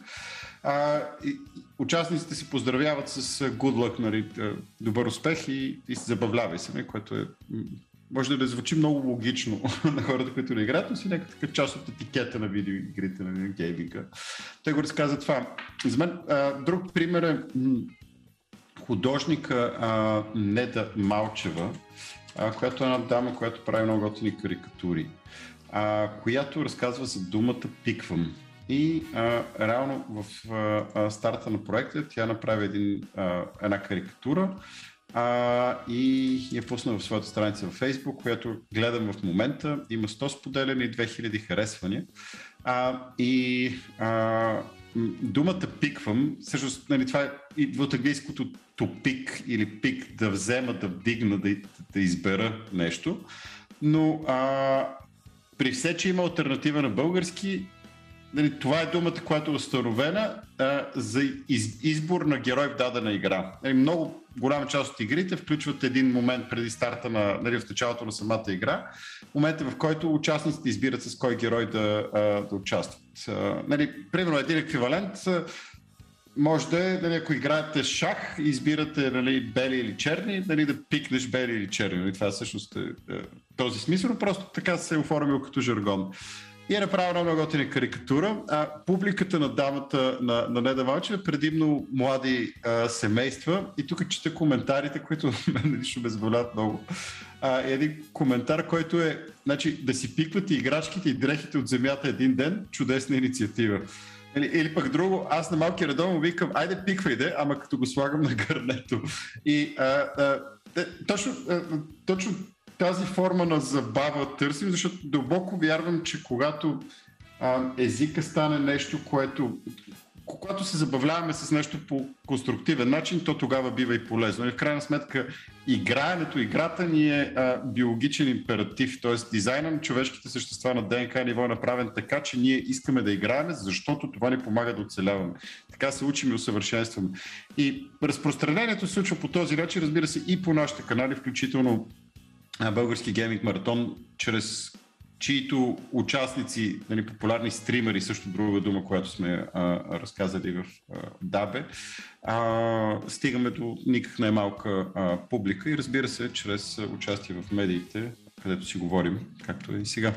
А, и, участниците се поздравяват с good luck, нали, добър успех и, и се забавлявай се, което е може да не звучи много логично [LAUGHS] на хората, които не играят, но си някакъв част от етикета на видеоигрите, на гейминга. Те го разказват това. За мен а, друг пример е художника а, Неда Малчева, а, която е една дама, която прави много готини карикатури, а, която разказва за думата пиквам. И а, реално в а, старта на проекта тя направи един, а, една карикатура, а, и я пусна в своята страница в Facebook, която гледам в момента. Има 100 споделени и 2000 харесвания. А, и а, думата пиквам, всъщност нали, това е от английското pick или пик, да взема, да вдигна, да, да избера нещо. Но а, при все, че има альтернатива на български, нали, това е думата, която е установена а, за из, избор на герой в дадена игра. Нали, много голяма част от игрите включват един момент преди старта на, нали, в началото на самата игра, момента в който участниците избират с кой герой да, а, да участват. А, нали, примерно един еквивалент може да е, нали, ако играете шах, избирате нали, бели или черни, нали, да пикнеш бели или черни. Нали, това всъщност е, е този смисъл, просто така се е оформил като жаргон и е направена много готина карикатура. А, публиката на дамата на, на Неда Малчева е предимно млади а, семейства. И тук чета коментарите, които [LAUGHS] мен лично ме заболяват много. А, един коментар, който е значи, да си пиквате играчките и дрехите от земята един ден, чудесна инициатива. Или, или пък друго, аз на малки редовно викам, айде пиквайте, ама като го слагам на гърнето. И а, а, точно, а, точно тази форма на забава търсим, защото дълбоко вярвам, че когато а, езика стане нещо, което когато се забавляваме с нещо по конструктивен начин, то тогава бива и полезно. И в крайна сметка, играенето, играта ни е а, биологичен императив, т.е. дизайна на човешките същества на ДНК ниво е направен така, че ние искаме да играем, защото това ни помага да оцеляваме. Така се учим и усъвършенстваме. И разпространението се случва по този начин, разбира се, и по нашите канали, включително български гейминг маратон, чрез чието участници, нали, популярни стримери, също друга дума, която сме а, разказали в а, Дабе, а, стигаме до никак най-малка а, публика и разбира се, чрез участие в медиите, където си говорим, както и сега.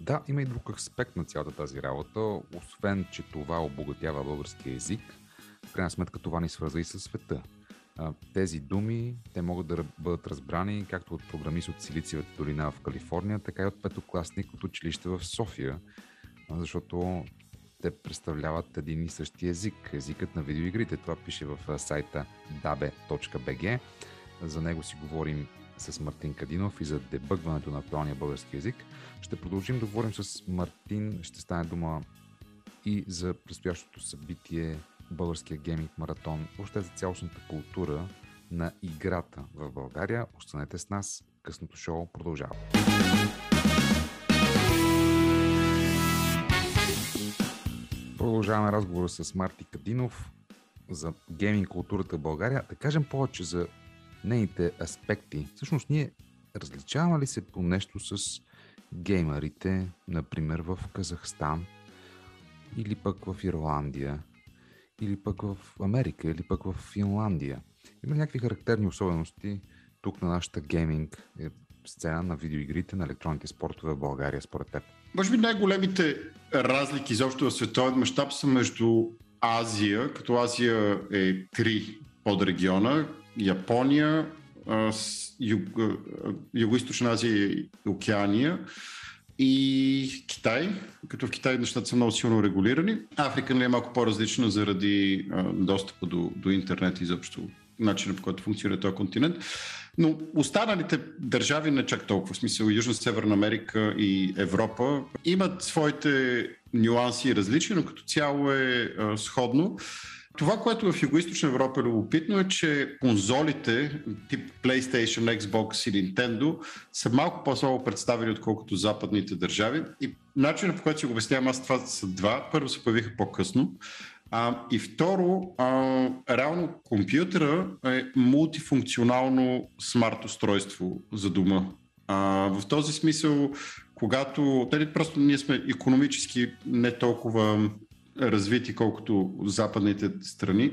Да, има и друг аспект на цялата тази работа. Освен, че това обогатява българския език, в крайна сметка това ни свърза и със света тези думи, те могат да бъдат разбрани както от програмист от Силициевата долина в Калифорния, така и от петокласник от училище в София, защото те представляват един и същи език, езикът на видеоигрите. Това пише в сайта dabe.bg. За него си говорим с Мартин Кадинов и за дебъгването на актуалния български язик. Ще продължим да говорим с Мартин. Ще стане дума и за предстоящото събитие българския гейминг маратон, въобще за цялостната култура на играта в България. Останете с нас, късното шоу продължава. Продължаваме разговора с Марти Кадинов за гейминг културата в България. Да кажем повече за нейните аспекти. Всъщност ние различаваме ли се по нещо с геймерите, например в Казахстан или пък в Ирландия или пък в Америка, или пък в Финландия. Има някакви характерни особености тук на нашата гейминг е, сцена на видеоигрите, на електронните спортове в България, според теб? Може би най-големите разлики изобщо в световен мащаб са между Азия, като Азия е три подрегиона, Япония, Юг, Юго-Источна Азия и Океания и Китай, като в Китай нещата са много силно регулирани. Африка нали, е малко по-различна заради а, достъпа до, до интернет и заобщо начинът по който функционира този континент. Но останалите държави не чак толкова, в смисъл Южна Северна Америка и Европа, имат своите нюанси и различия, но като цяло е а, сходно. Това, което в Юго-Источна Европа е любопитно е, че конзолите тип PlayStation, Xbox и Nintendo са малко по-слабо представени, отколкото западните държави. И начинът по който си го обяснявам аз, това са два. Първо се появиха по-късно. А, и второ, а, реално компютъра е мултифункционално смарт устройство за дома. А, в този смисъл, когато... Тали просто ние сме економически не толкова развити, колкото западните страни.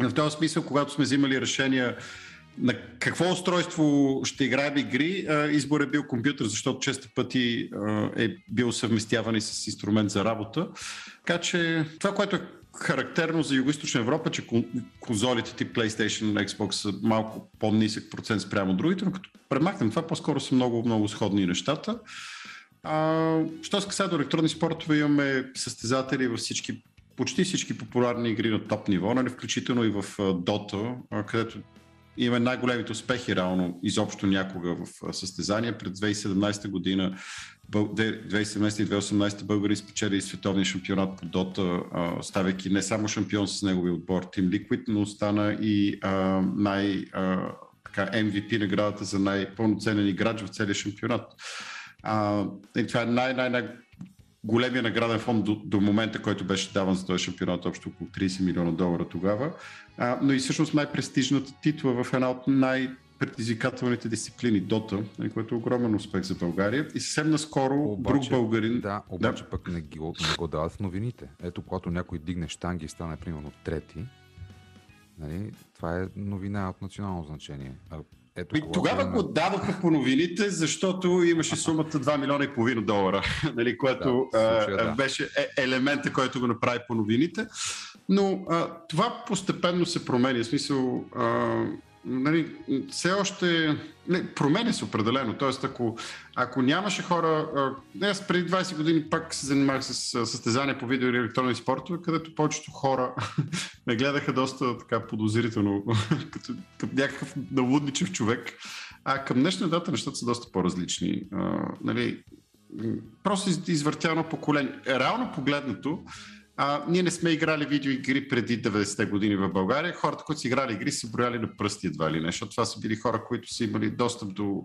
В този смисъл, когато сме взимали решения на какво устройство ще играем игри, избор е бил компютър, защото често пъти е бил съвместяван и с инструмент за работа. Така че това, което е характерно за Юго-Источна Европа, че конзолите тип PlayStation и Xbox са малко по-нисък процент спрямо другите, но като премахнем това, по-скоро са много, много сходни нещата. А, що се касае до електронни спортове, имаме състезатели във всички почти всички популярни игри на топ ниво, нали, включително и в Dota, където имаме най-големите успехи реално изобщо някога в състезания. Пред 2017 година, 2017 и 2018 българи спечели световния шампионат по Дота, ставайки не само шампион с неговия отбор Team Liquid, но стана и а, най- а, така, MVP наградата за най-пълноценен играч в целия шампионат. А, и това е най-най-най големия награден фонд до, до момента, който беше даван за този шампионат, общо около 30 милиона долара тогава. А, но и всъщност най-престижната титла в една от най- предизвикателните дисциплини Дота, нали, което е огромен успех за България. И съвсем наскоро Обаче, друг българин... Да, обаче да. пък не, ги, не го дават в новините. Ето, когато някой дигне штанги и стане примерно трети, нали, това е новина от национално значение. А ето, и тогава го дадоха по новините, защото имаше сумата 2 милиона и половина долара, [LAUGHS] нали, което да, случая, да. беше е, елемента, който го направи по новините. Но а, това постепенно се променя. В смисъл, а, нали, все още не, променя се определено. Тоест, ако, ако нямаше хора... Аз преди 20 години пак се занимавах с състезания по видео или електронни спортове, където повечето хора [LAUGHS] ме гледаха доста така подозрително, [LAUGHS] като, като някакъв налудничев човек. А към днешна дата нещата са доста по-различни. А, нали, просто извъртяно поколение. Реално погледнато, а, ние не сме играли видеоигри преди 90-те години в България. Хората, които са играли игри, са брояли на пръсти едва ли не, защото това са били хора, които са имали достъп до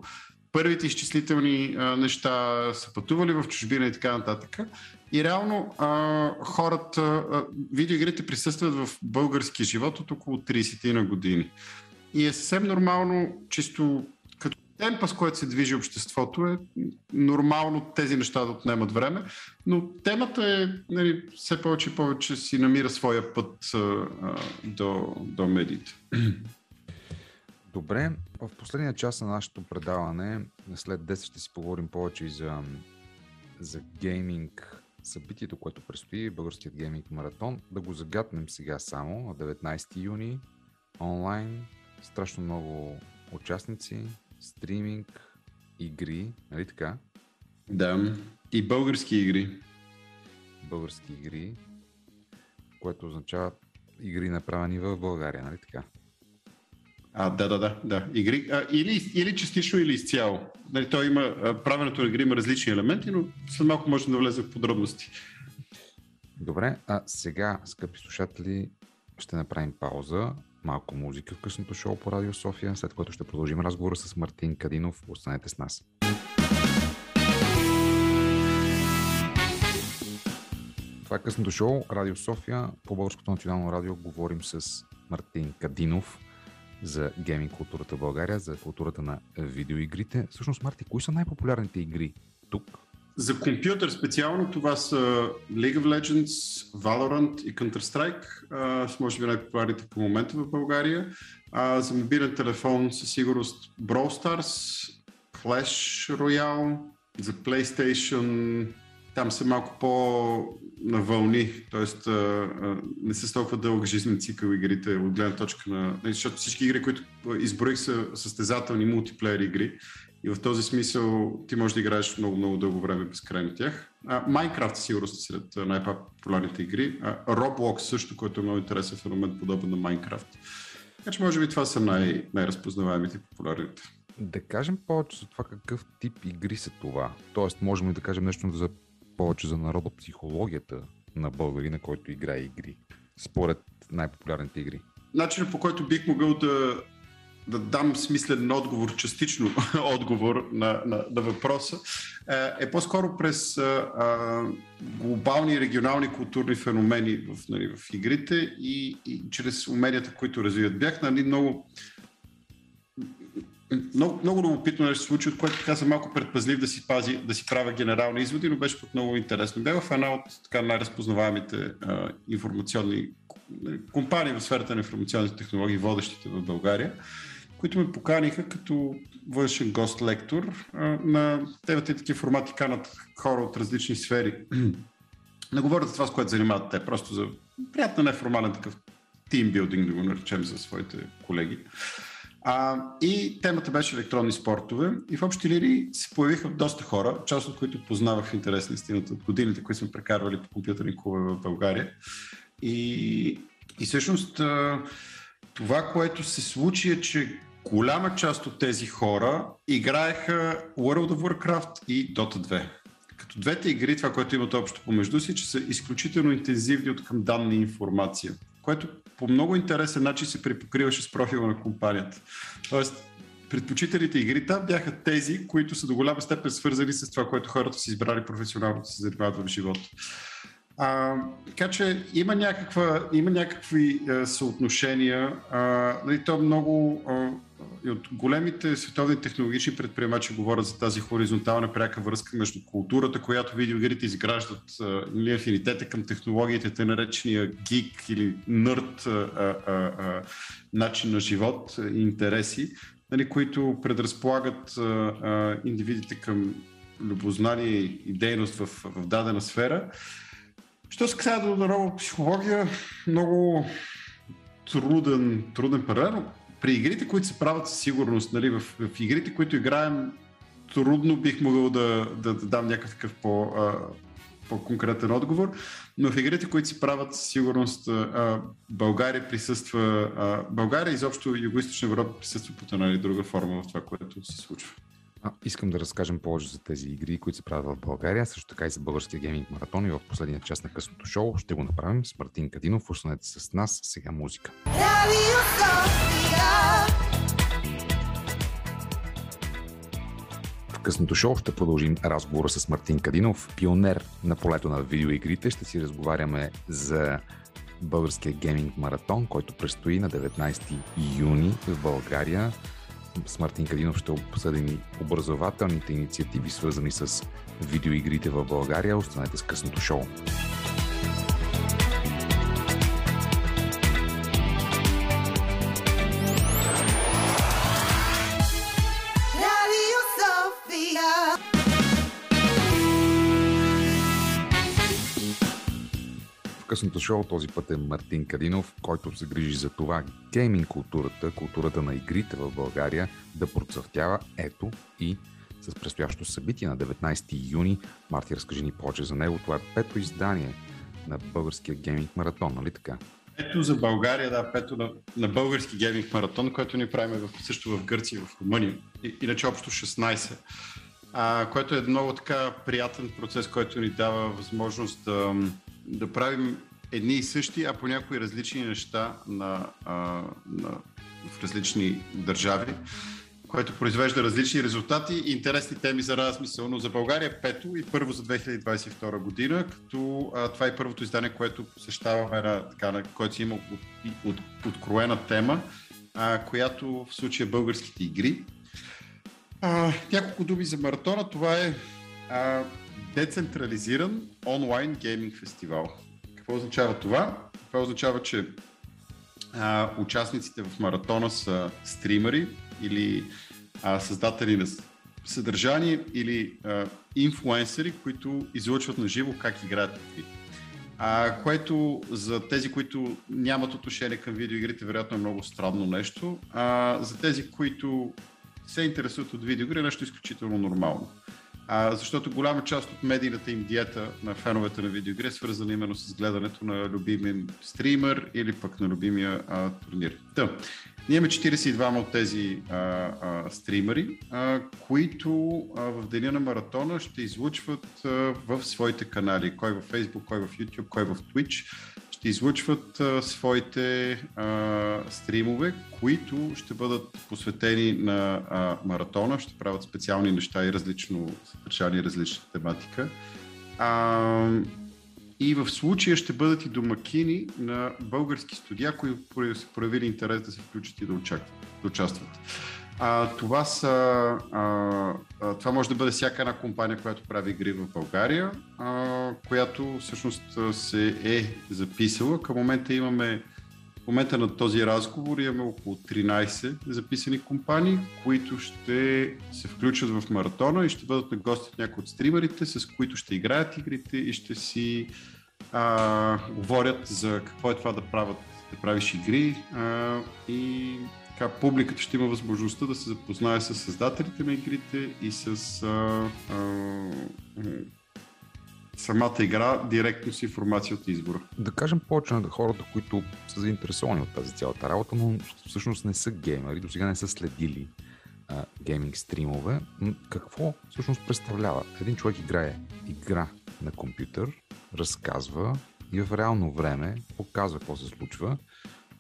първите изчислителни а, неща, са пътували в чужбина и така нататък. И реално а, хората, а, видеоигрите присъстват в българския живот от около 30 на години. И е съвсем нормално, чисто темпа, с който се движи обществото е нормално тези неща да отнемат време, но темата е нали, все повече и повече си намира своя път а, до, до медиите. [CLEARS THROAT] Добре, в последния час на нашето предаване, след 10 ще си поговорим повече и за, за гейминг събитието, което предстои, българският гейминг маратон. Да го загатнем сега само на 19 юни, онлайн, страшно много участници, стриминг, игри, нали така? Да, и български игри. Български игри, което означава игри направени в България, нали така? А, да, да, да. да. Игри, а, или, или частично, или изцяло. Нали, той има, правенето на игри има различни елементи, но след малко може да влезе в подробности. Добре, а сега, скъпи слушатели, ще направим пауза малко музика в късното шоу по Радио София, след което ще продължим разговора с Мартин Кадинов. Останете с нас. Това е късното шоу Радио София. По Българското национално радио говорим с Мартин Кадинов за гейминг културата в България, за културата на видеоигрите. Всъщност, Марти, кои са най-популярните игри тук за компютър специално това са League of Legends, Valorant и Counter-Strike. с може би най-популярните по момента в България. А, за мобилен телефон със сигурност Brawl Stars, Clash Royale, за PlayStation там са малко по на вълни, т.е. не са толкова дълъг жизнен цикъл игрите от гледна точка на... Защото всички игри, които изброих са състезателни мултиплеер игри и в този смисъл ти можеш да играеш много-много дълго време безкрайно тях. Майнкрафт сигурно са сред най-популярните игри. Roblox също, който е много интересен феномен, подобен на Майнкрафт. Така че може би това са най- най-разпознаваемите и популярните. Да кажем повече за това какъв тип игри са това. Тоест, можем ли да кажем нещо за повече за народопсихологията на българина, който играе игри, според най-популярните игри? Начинът по който бих могъл да да дам смислен отговор, частично [LAUGHS] отговор на, на, на въпроса, е, е по-скоро през а, а, глобални регионални културни феномени в, нали, в игрите и, и чрез уменията, които развиват. Бях нали, много, много любопитно нещо се случи, от което така съм малко предпазлив да си, пази, да си правя генерални изводи, но беше пък много интересно. Бях в една от така най-разпознаваемите а, информационни нали, компании в сферата на информационните технологии, водещите в България, които ме поканиха като външен гост-лектор на и такива формати канат хора от различни сфери. [CLEARS THROAT] Не говоря за това, с което занимават те, просто за приятно неформален такъв тимбилдинг, да го наречем за своите колеги. А, и темата беше електронни спортове. И в общи линии се появиха доста хора, част от които познавах в интерес на истината от годините, които сме прекарвали по компютърни клубове в България. И, и всъщност това, което се случи е, че голяма част от тези хора играеха World of Warcraft и Dota 2. Като двете игри, това, което имат общо помежду си, че са изключително интензивни от към данни информация, което по много интересен начин се припокриваше с профила на компанията. Тоест, предпочиталите игри там бяха тези, които са до голяма степен свързани с това, което хората си избрали професионално да се занимават в живота. А, така че има, някаква, има някакви а, съотношения. А, нали, то много а, и от големите световни технологични предприемачи говорят за тази хоризонтална пряка връзка между културата, която видеоигрите изграждат, нали, афинитета към технологиите, те наречения гик или нърд начин на живот и интереси, нали, които предразполагат а, а, индивидите към любознание и дейност в, в дадена сфера. Що се касае до нова психология, много труден, труден паралел. При игрите, които се правят със сигурност, нали, в, в игрите, които играем, трудно бих могъл да, да, да дам някакъв по, а, по-конкретен отговор, но в игрите, които се правят със сигурност, а, България присъства, а, България изобщо Юго-Источна Европа присъства по една или друга форма в това, което се случва. А, искам да разкажем повече за тези игри, които се правят в България, също така и за българския гейминг маратон и в последния част на късното шоу ще го направим с Мартин Кадинов. Останете с нас, сега музика. В късното шоу ще продължим разговора с Мартин Кадинов, пионер на полето на видеоигрите. Ще си разговаряме за българския гейминг маратон, който предстои на 19 юни в България с Мартин Кадинов ще обсъдим образователните инициативи, свързани с видеоигрите в България. Останете с късното шоу. Късното шоу този път е Мартин Кадинов, който се грижи за това гейминг културата, културата на игрите в България да процъфтява ето и с предстоящото събитие на 19 юни. Марти, разкажи ни повече за него. Това е пето издание на българския гейминг маратон, нали така? Ето за България, да, пето на, на български гейминг маратон, който ни правим в, също в Гърция и в Румъния. И, иначе общо 16. А, което е много така приятен процес, който ни дава възможност да, да правим едни и същи, а по някои различни неща на, а, на, в различни държави, което произвежда различни резултати и интересни теми за размисъл. Но за България е пето и първо за 2022 година, като а, това е първото издание, което посещаваме на, така, на който си има от, от, откроена тема, а, която в случая българските игри. А, няколко думи за маратона. Това е а, децентрализиран онлайн гейминг фестивал. Какво означава това? Това означава, че а, участниците в маратона са стримери или а, създатели на съдържание или а, инфлуенсери, които излъчват на живо как играят игри. А, което за тези, които нямат отношение към видеоигрите, вероятно е много странно нещо. А, за тези, които се интересуват от видеоигри, е нещо изключително нормално а, защото голяма част от медийната им диета на феновете на видеоигри е свързана именно с гледането на любимия стример или пък на любимия а, турнир. Та, ние имаме 42 от тези а, а, стримери, а, които а, в деня на маратона ще излучват а, в своите канали. Кой в Facebook, кой в YouTube, кой в Twitch ще излъчват а, своите а, стримове, които ще бъдат посветени на а, маратона, ще правят специални неща и различно съдържание, и различна тематика. А, и в случая ще бъдат и домакини на български студия, които са проявили интерес да се включат и да, очакват, да участват. А, това, са, а, а, това може да бъде всяка една компания, която прави игри в България, а, която всъщност се е записала. Към момента имаме в момента на този разговор имаме около 13 записани компании, които ще се включат в маратона и ще бъдат на гости от някои от стримерите, с които ще играят игрите и ще си а, говорят за какво е това да правят, да правиш игри а, и така, публиката ще има възможността да се запознае с създателите на игрите и с а, а, самата игра директно с информация от избора. Да кажем повече на хората, които са заинтересовани от тази цялата работа, но всъщност не са геймери, до сега не са следили а, гейминг стримове. Какво всъщност представлява? Един човек играе игра на компютър, разказва и в реално време показва какво се случва.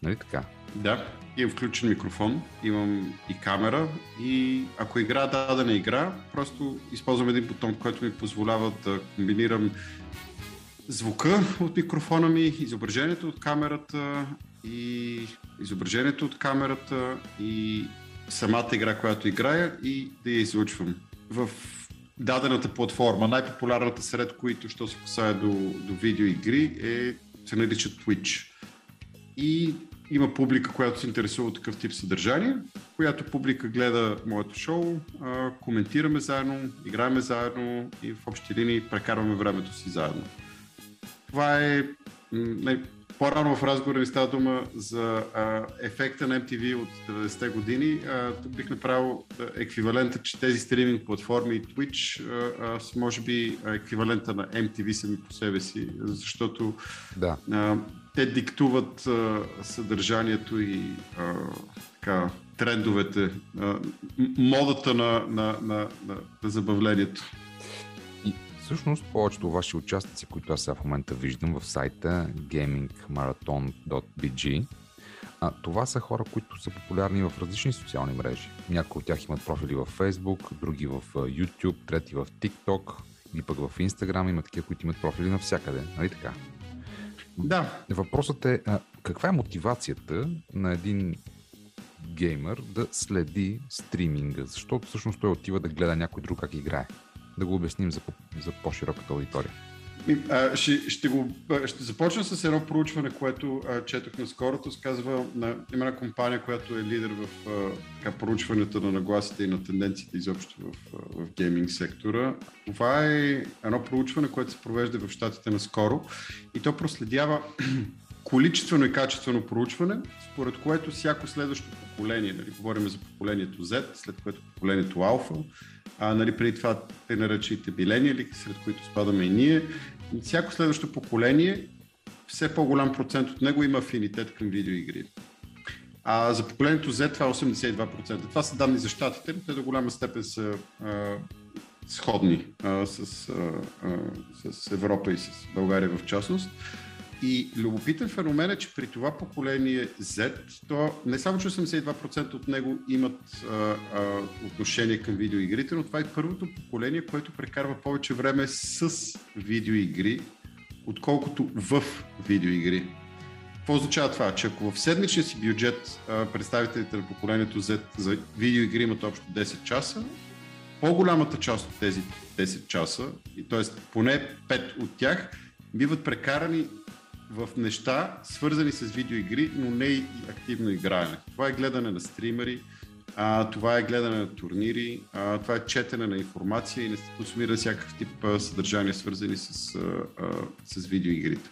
Нали така? Да, имам включен микрофон, имам и камера и ако игра дадена игра, просто използвам един бутон, който ми позволява да комбинирам звука от микрофона ми, изображението от камерата и изображението от камерата и самата игра, която играя и да я излучвам. В дадената платформа, най-популярната сред които, що се касае до, до видеоигри, е, се нарича Twitch. И има публика, която се интересува от такъв тип съдържание, която публика гледа моето шоу, коментираме заедно, играеме заедно и в общи линии прекарваме времето си заедно. Това е по-рано в разговора ни става дума за а, ефекта на MTV от 90-те години. А, тук бих направил еквивалента, че тези стриминг платформи и Twitch а, а, може би еквивалента на MTV сами по себе си, защото да. а, те диктуват а, съдържанието и а, така, трендовете, а, модата на, на, на, на, на забавлението. Всъщност повечето ваши участници, които аз сега в момента виждам в сайта gamingmarathon.bg, а, това са хора, които са популярни в различни социални мрежи. Някои от тях имат профили в Facebook, други в YouTube, трети в TikTok или пък в Instagram. Има такива, които имат профили навсякъде. Нали така? Да. Въпросът е а, каква е мотивацията на един геймер да следи стриминга? Защото всъщност той отива да гледа някой друг как играе. Да го обясним за, за по-широката аудитория. А, ще, ще, го, ще започна с едно проучване, което а, четох наскоро. То казва, на, има една компания, която е лидер в а, така, проучването на нагласите и на тенденциите изобщо в, в гейминг сектора. Това е едно проучване, което се провежда в щатите наскоро и то проследява количествено и качествено проучване, според което всяко следващо поколение, нали, говорим за поколението Z, след което поколението Alpha, а, нали, преди това те наречените билениали, сред които спадаме и ние, всяко следващо поколение, все по-голям процент от него има афинитет към видеоигри. А за поколението Z това е 82%. Това са данни за щатите, но те до голяма степен са а, сходни а, с, а, а, с Европа и с България в частност. И любопитен феномен е, че при това поколение Z, то не само, че 82% от него имат а, а, отношение към видеоигрите, но това е първото поколение, което прекарва повече време с видеоигри, отколкото в видеоигри. Какво означава това? Че ако в седмичния си бюджет а, представителите на поколението Z за видеоигри имат общо 10 часа, по-голямата част от тези 10 часа, т.е. поне 5 от тях, биват прекарани в неща, свързани с видеоигри, но не и активно играене. Това е гледане на стримери, а, това е гледане на турнири, а, това е четене на информация и не се консумира всякакъв тип а, съдържание, свързани с, а, а, с видеоигрите.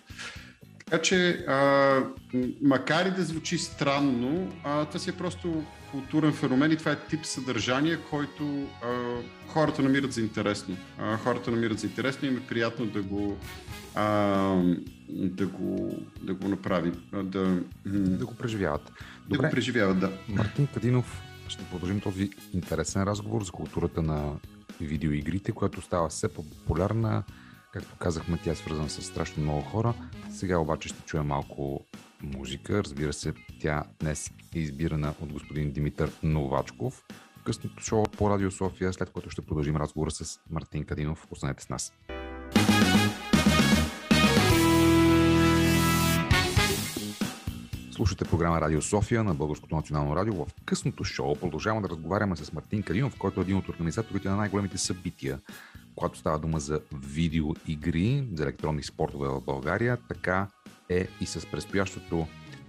Така че, а, макар и да звучи странно, а, това си е просто културен феномен и това е тип съдържание, който а, хората намират за интересно. А, хората намират за интересно и им е приятно да го, а, да го, да го направи. Да, да го преживяват. Добре. Да го преживяват, да. Мартин Кадинов, ще продължим този интересен разговор за културата на видеоигрите, която става все по-популярна. Както казахме, тя е свързана с страшно много хора. Сега обаче ще чуем малко музика. Разбира се, тя днес е избирана от господин Димитър Новачков. Късното шоу по Радио София, след което ще продължим разговора с Мартин Кадинов. Останете с нас. Слушате програма Радио София на Българското национално радио. В късното шоу продължаваме да разговаряме с Мартин Калинов, който е един от организаторите на най-големите събития, когато става дума за видеоигри, за електронни спортове в България. Така е и с предстоящото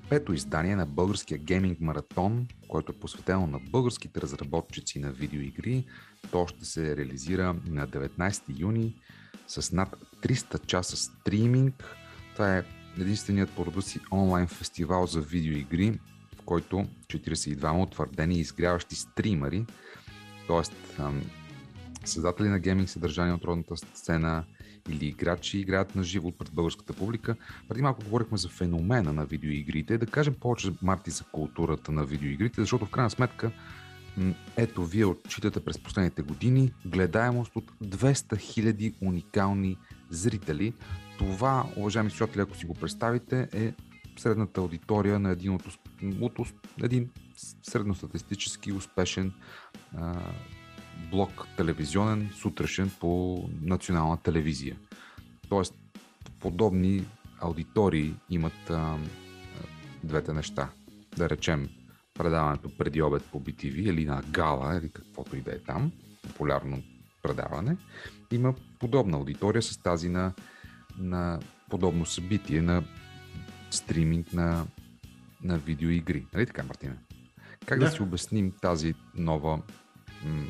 пето издание на българския гейминг маратон, който е посветено на българските разработчици на видеоигри. То ще се реализира на 19 юни с над 300 часа стриминг. Това е единственият по рода си онлайн фестивал за видеоигри, в който 42 утвърдени и изгряващи стримари, т.е. създатели на гейминг съдържание от родната сцена или играчи играят на живо пред българската публика. Преди малко говорихме за феномена на видеоигрите. Да кажем повече, Марти, за културата на видеоигрите, защото в крайна сметка ето, вие отчитате през последните години гледаемост от 200 000 уникални зрители. Това, уважаеми слушатели, ако си го представите, е средната аудитория на един, от, от, един средностатистически успешен а, блок телевизионен сутрешен по национална телевизия. Тоест, подобни аудитории имат а, двете неща. Да речем, предаването преди обед по BTV или на Гала или каквото и да е там, популярно предаване, има подобна аудитория с тази на, на подобно събитие, на стриминг на, на видеоигри. Нали така, Мартина? Как да, да си обясним тази нова м-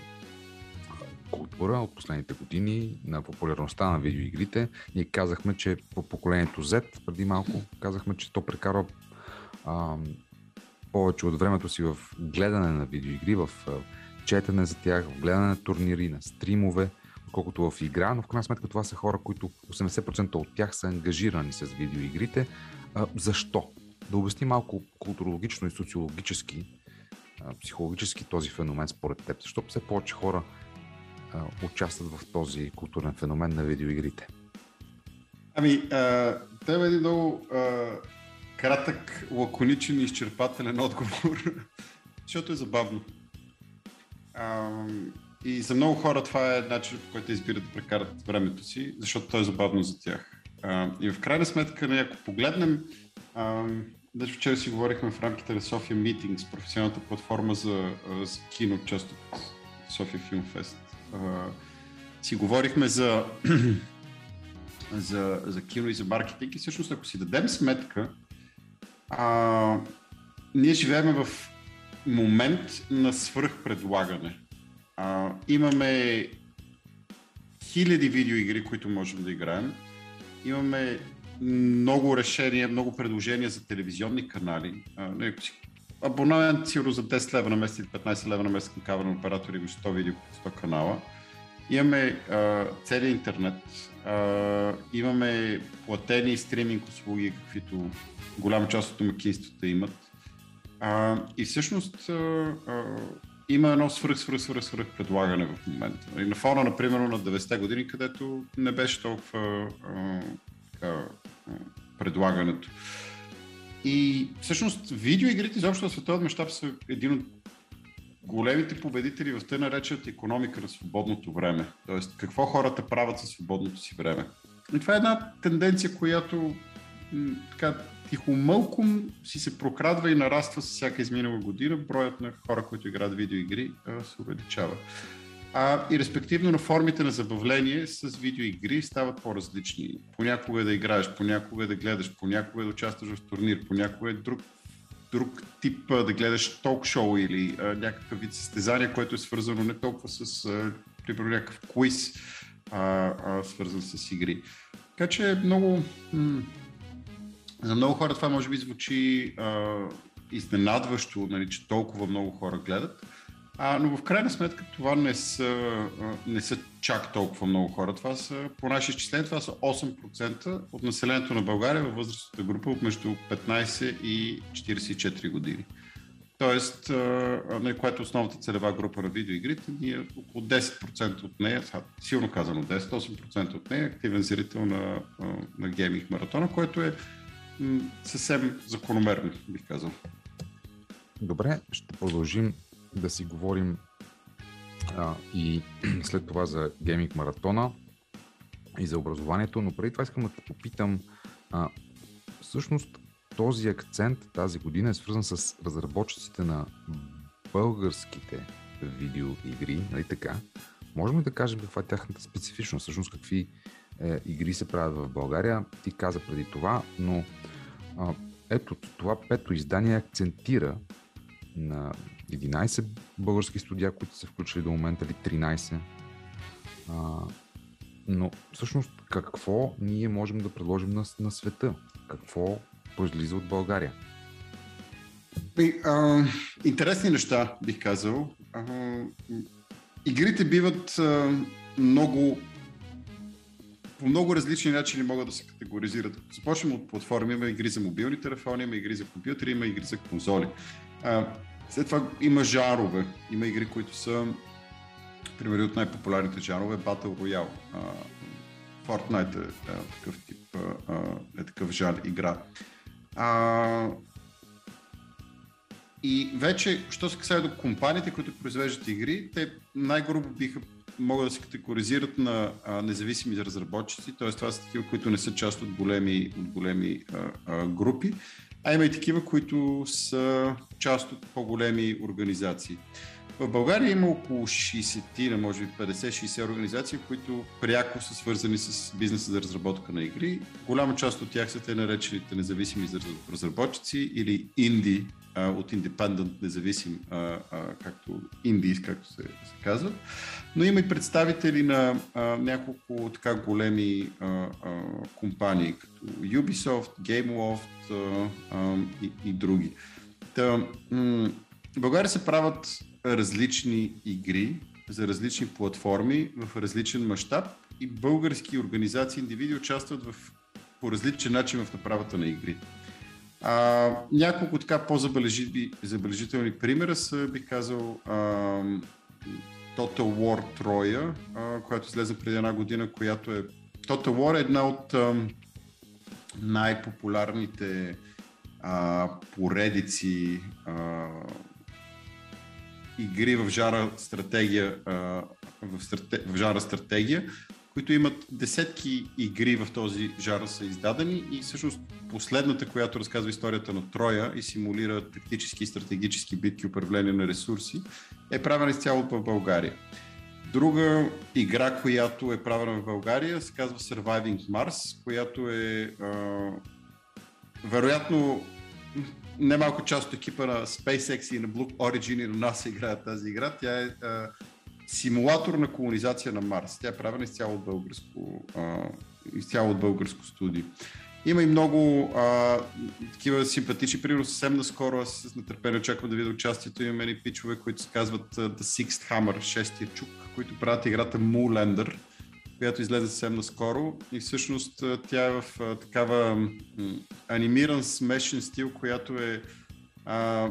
култура от последните години на популярността на видеоигрите? Ние казахме, че по поколението Z, преди малко, казахме, че то прекарва ам, повече от времето си в гледане на видеоигри, в четене за тях, в гледане на турнири, на стримове, колкото в игра, но в крайна сметка това са хора, които 80% от тях са ангажирани с видеоигрите. Защо? Да обясни малко културологично и социологически, а, психологически този феномен според теб. Защо все повече хора участват в този културен феномен на видеоигрите? Ами, това е един много а, кратък, лаконичен и изчерпателен отговор, [LAUGHS] защото е забавно. А, и за много хора това е начин, по който избират да прекарат времето си, защото то е забавно за тях. И в крайна сметка, нали, ако погледнем, Днес вчера си говорихме в рамките на София Meetings, професионалната платформа за, за кино, част от София. А, си говорихме за, [CLEARS THROAT] за, за кино и за маркетинг и всъщност ако си дадем сметка, а, ние живеем в момент на свръхпредлагане. А, имаме хиляди видеоигри, които можем да играем. Имаме много решения, много предложения за телевизионни канали. А, абонамент сигурно за 10 лева на месец или 15 лева на месец към кабелен оператор имаш 100 видео, 100 канала. Имаме а, целият интернет, а, имаме платени стриминг услуги, каквито голяма част от домакинствата имат. А, и всъщност а, а, има едно свръх, свръх, свръх, свръх предлагане в момента. И на фона, например, на 90-те години, където не беше толкова а, така, предлагането. И всъщност видеоигрите изобщо в световен мащаб са един от големите победители в тъй наречената економика на свободното време. Тоест, какво хората правят със свободното си време. И това е една тенденция, която м- така тихомълком си се прокрадва и нараства с всяка изминала година. Броят на хора, които играят видеоигри, се увеличава. А, и респективно на формите на забавление с видеоигри стават по-различни. Понякога е да играеш, понякога е да гледаш, понякога е да участваш в турнир, понякога е друг, друг тип да гледаш ток-шоу или а, някакъв вид състезание, което е свързано не толкова с, а, примерно, някакъв квиз, а, а, свързан с игри. Така че е много... М- за много хора това може би звучи а, изненадващо, нали, че толкова много хора гледат, а, но в крайна сметка това не са, не са чак толкова много хора. Това са, по наши изчисления, това са 8% от населението на България във възрастната група от между 15 и 44 години. Тоест, а, нали, което е основната целева група на видеоигрите, ние около 10% от нея, силно казано 10-8% от нея е активен зрител на, а, на гейминг маратона, което е съвсем закономерно, бих казал. Добре, ще продължим да си говорим а, и [CLEARS THROAT] след това за гейминг маратона и за образованието, но преди това искам да те попитам, а, всъщност този акцент тази година е свързан с разработчиците на българските видеоигри, нали така? Можем ли да кажем каква е тяхната специфичност, всъщност какви е, игри се правят в България? Ти каза преди това, но а, ето това пето издание акцентира на 11 български студия, които са включили до момента, или 13. А, но всъщност какво ние можем да предложим на, на света? Какво произлиза от България? И, а, интересни неща, бих казал. А, игрите биват а, много по много различни начини могат да се категоризират. Започваме от платформи. Има игри за мобилни телефони, има игри за компютри, има игри за конзоли. След това има жарове. Има игри, които са примери от най-популярните жанрове Battle Royale. А, Fortnite е, е такъв тип, е такъв жар игра. И вече, що се касае до компаниите, които произвеждат игри, те най-грубо биха могат да се категоризират на а, независими разработчици, т.е. това са такива, които не са част от големи, от големи а, а, групи, а има и такива, които са част от по-големи организации. В България има около 60, може би 50-60 организации, които пряко са свързани с бизнеса за разработка на игри. Голяма част от тях са те наречените независими разработчици или инди от Independent независим, а, а, както Indies, както се, се казват. Но има и представители на а, няколко така големи а, а, компании, като Ubisoft, GameLoft а, а, и, и други. Та, м- в България се правят различни игри за различни платформи в различен мащаб и български организации, индивиди участват в, по различен начин в направата на игри. А, няколко така по-забележителни примера са, бих казал, а, Total War а, която излезе преди една година, която е... Total War е една от а, най-популярните а, поредици а, игри в жара стратегия, а, в, страте, в жара стратегия, които имат десетки игри в този жар са издадени и всъщност последната, която разказва историята на Троя и симулира тактически и стратегически битки, управление на ресурси, е правена изцяло в България. Друга игра, която е правена в България, се казва Surviving Mars, която е а, вероятно немалко част от екипа на SpaceX и на Blue Origin и на NASA играят тази игра. Тя е а, симулатор на колонизация на Марс. Тя е правена изцяло от българско, а, изцяло от българско студио. Има и много а, такива симпатични. Примерно съвсем наскоро аз с нетърпение очаквам да видя участието. Имаме и пичове, които се казват The Sixth Hammer, шестия чук, които правят играта Moolander, която излезе съвсем наскоро. И всъщност тя е в а, такава м- анимиран смешен стил, която е а,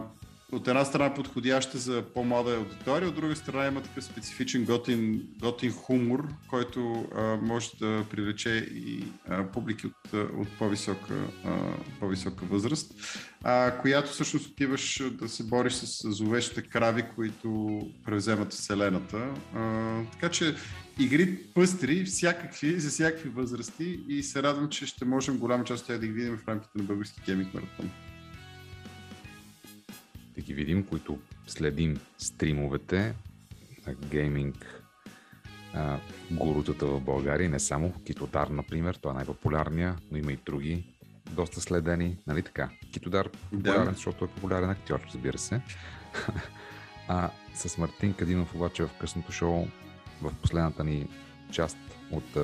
от една страна подходяща за по-млада аудитория, от друга страна има такъв специфичен готин, готин хумор, който а, може да привлече и а, публики от, от по-висока, а, по-висока възраст, а, която всъщност отиваш да се бориш с зловещите крави, които превземат Вселената. А, така че игри пъстри, всякакви, за всякакви възрасти и се радвам, че ще можем голяма част от тях да ги видим в рамките на български гейминг маратон да ги видим, които следим стримовете на гейминг а, гурутата в България, не само Китодар, например, той е най-популярния, но има и други доста следени, нали така? Китодар популярен, да. защото е популярен актьор, разбира се. [LAUGHS] а с Мартин Кадинов обаче в късното шоу, в последната ни част от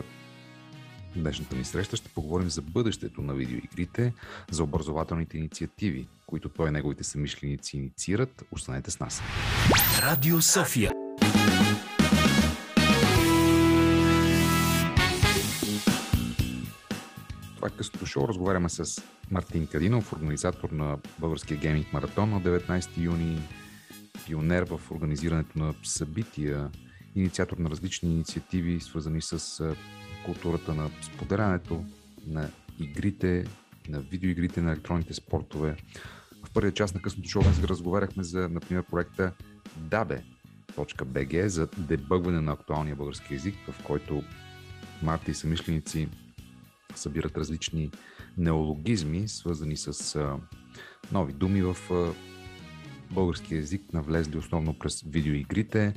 днешната ни среща ще поговорим за бъдещето на видеоигрите, за образователните инициативи, които той и неговите самишленици инициират. Останете с нас. Радио София. това късното шоу разговаряме с Мартин Кадинов, организатор на Българския гейминг маратон на 19 юни, пионер в организирането на събития, инициатор на различни инициативи, свързани с културата на споделянето, на игрите, на видеоигрите, на електронните спортове. В първия част на късното шоу днес разговаряхме за, например, проекта dabe.bg за дебъгване на актуалния български язик, в който Марти и самишленици събират различни неологизми, свързани с нови думи в български язик, навлезли основно през видеоигрите.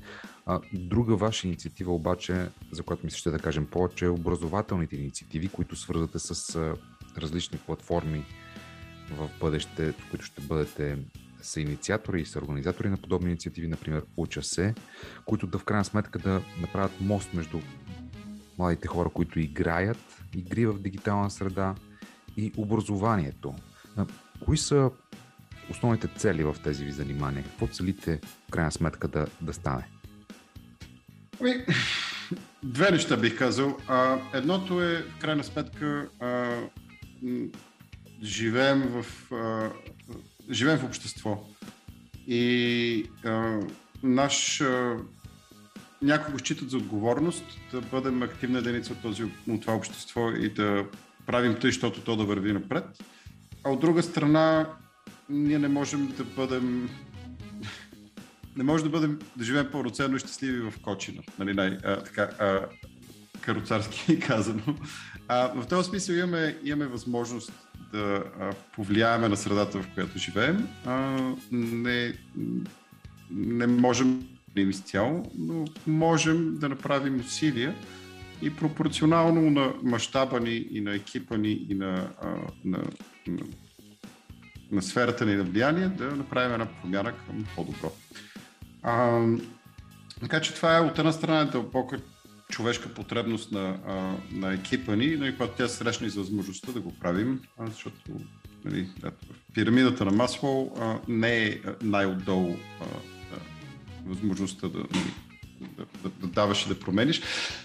Друга ваша инициатива обаче, за която ми се ще да кажем повече, е образователните инициативи, които свързвате с различни платформи в бъдеще, в които ще бъдете са инициатори и са организатори на подобни инициативи, например Уча се, които да в крайна сметка да направят мост между младите хора, които играят игри в дигитална среда и образованието. Кои са основните цели в тези ви занимания? Какво целите в крайна сметка да, да стане? Ами, две неща бих казал. А, едното е, в крайна сметка, а, живеем в, а, живеем в общество. И а, наш а, някои считат за отговорност да бъдем активна единица от, този, от това общество и да правим тъй, защото то да върви напред. А от друга страна, ние не можем да бъдем не може да бъдем, да живеем пълноценно и щастливи в Кочина. Нали, най, а, така, а, кароцарски [LAUGHS] казано. А, в този смисъл имаме, имаме възможност да а, повлияеме на средата, в която живеем. А, не, не можем изцяло, но можем да направим усилия и пропорционално на мащаба ни и на екипа ни и на, на, на, на сферата ни на влияние да направим една промяна към по-добро. А, така че това е от една страна дълбока човешка потребност на, а, на екипа ни, но и когато тя срещна и за възможността да го правим, а, защото нали, пирамидата на Маслоу а, не е най-отдолу а, възможността да, нали, да, да, да даваш и да промениш.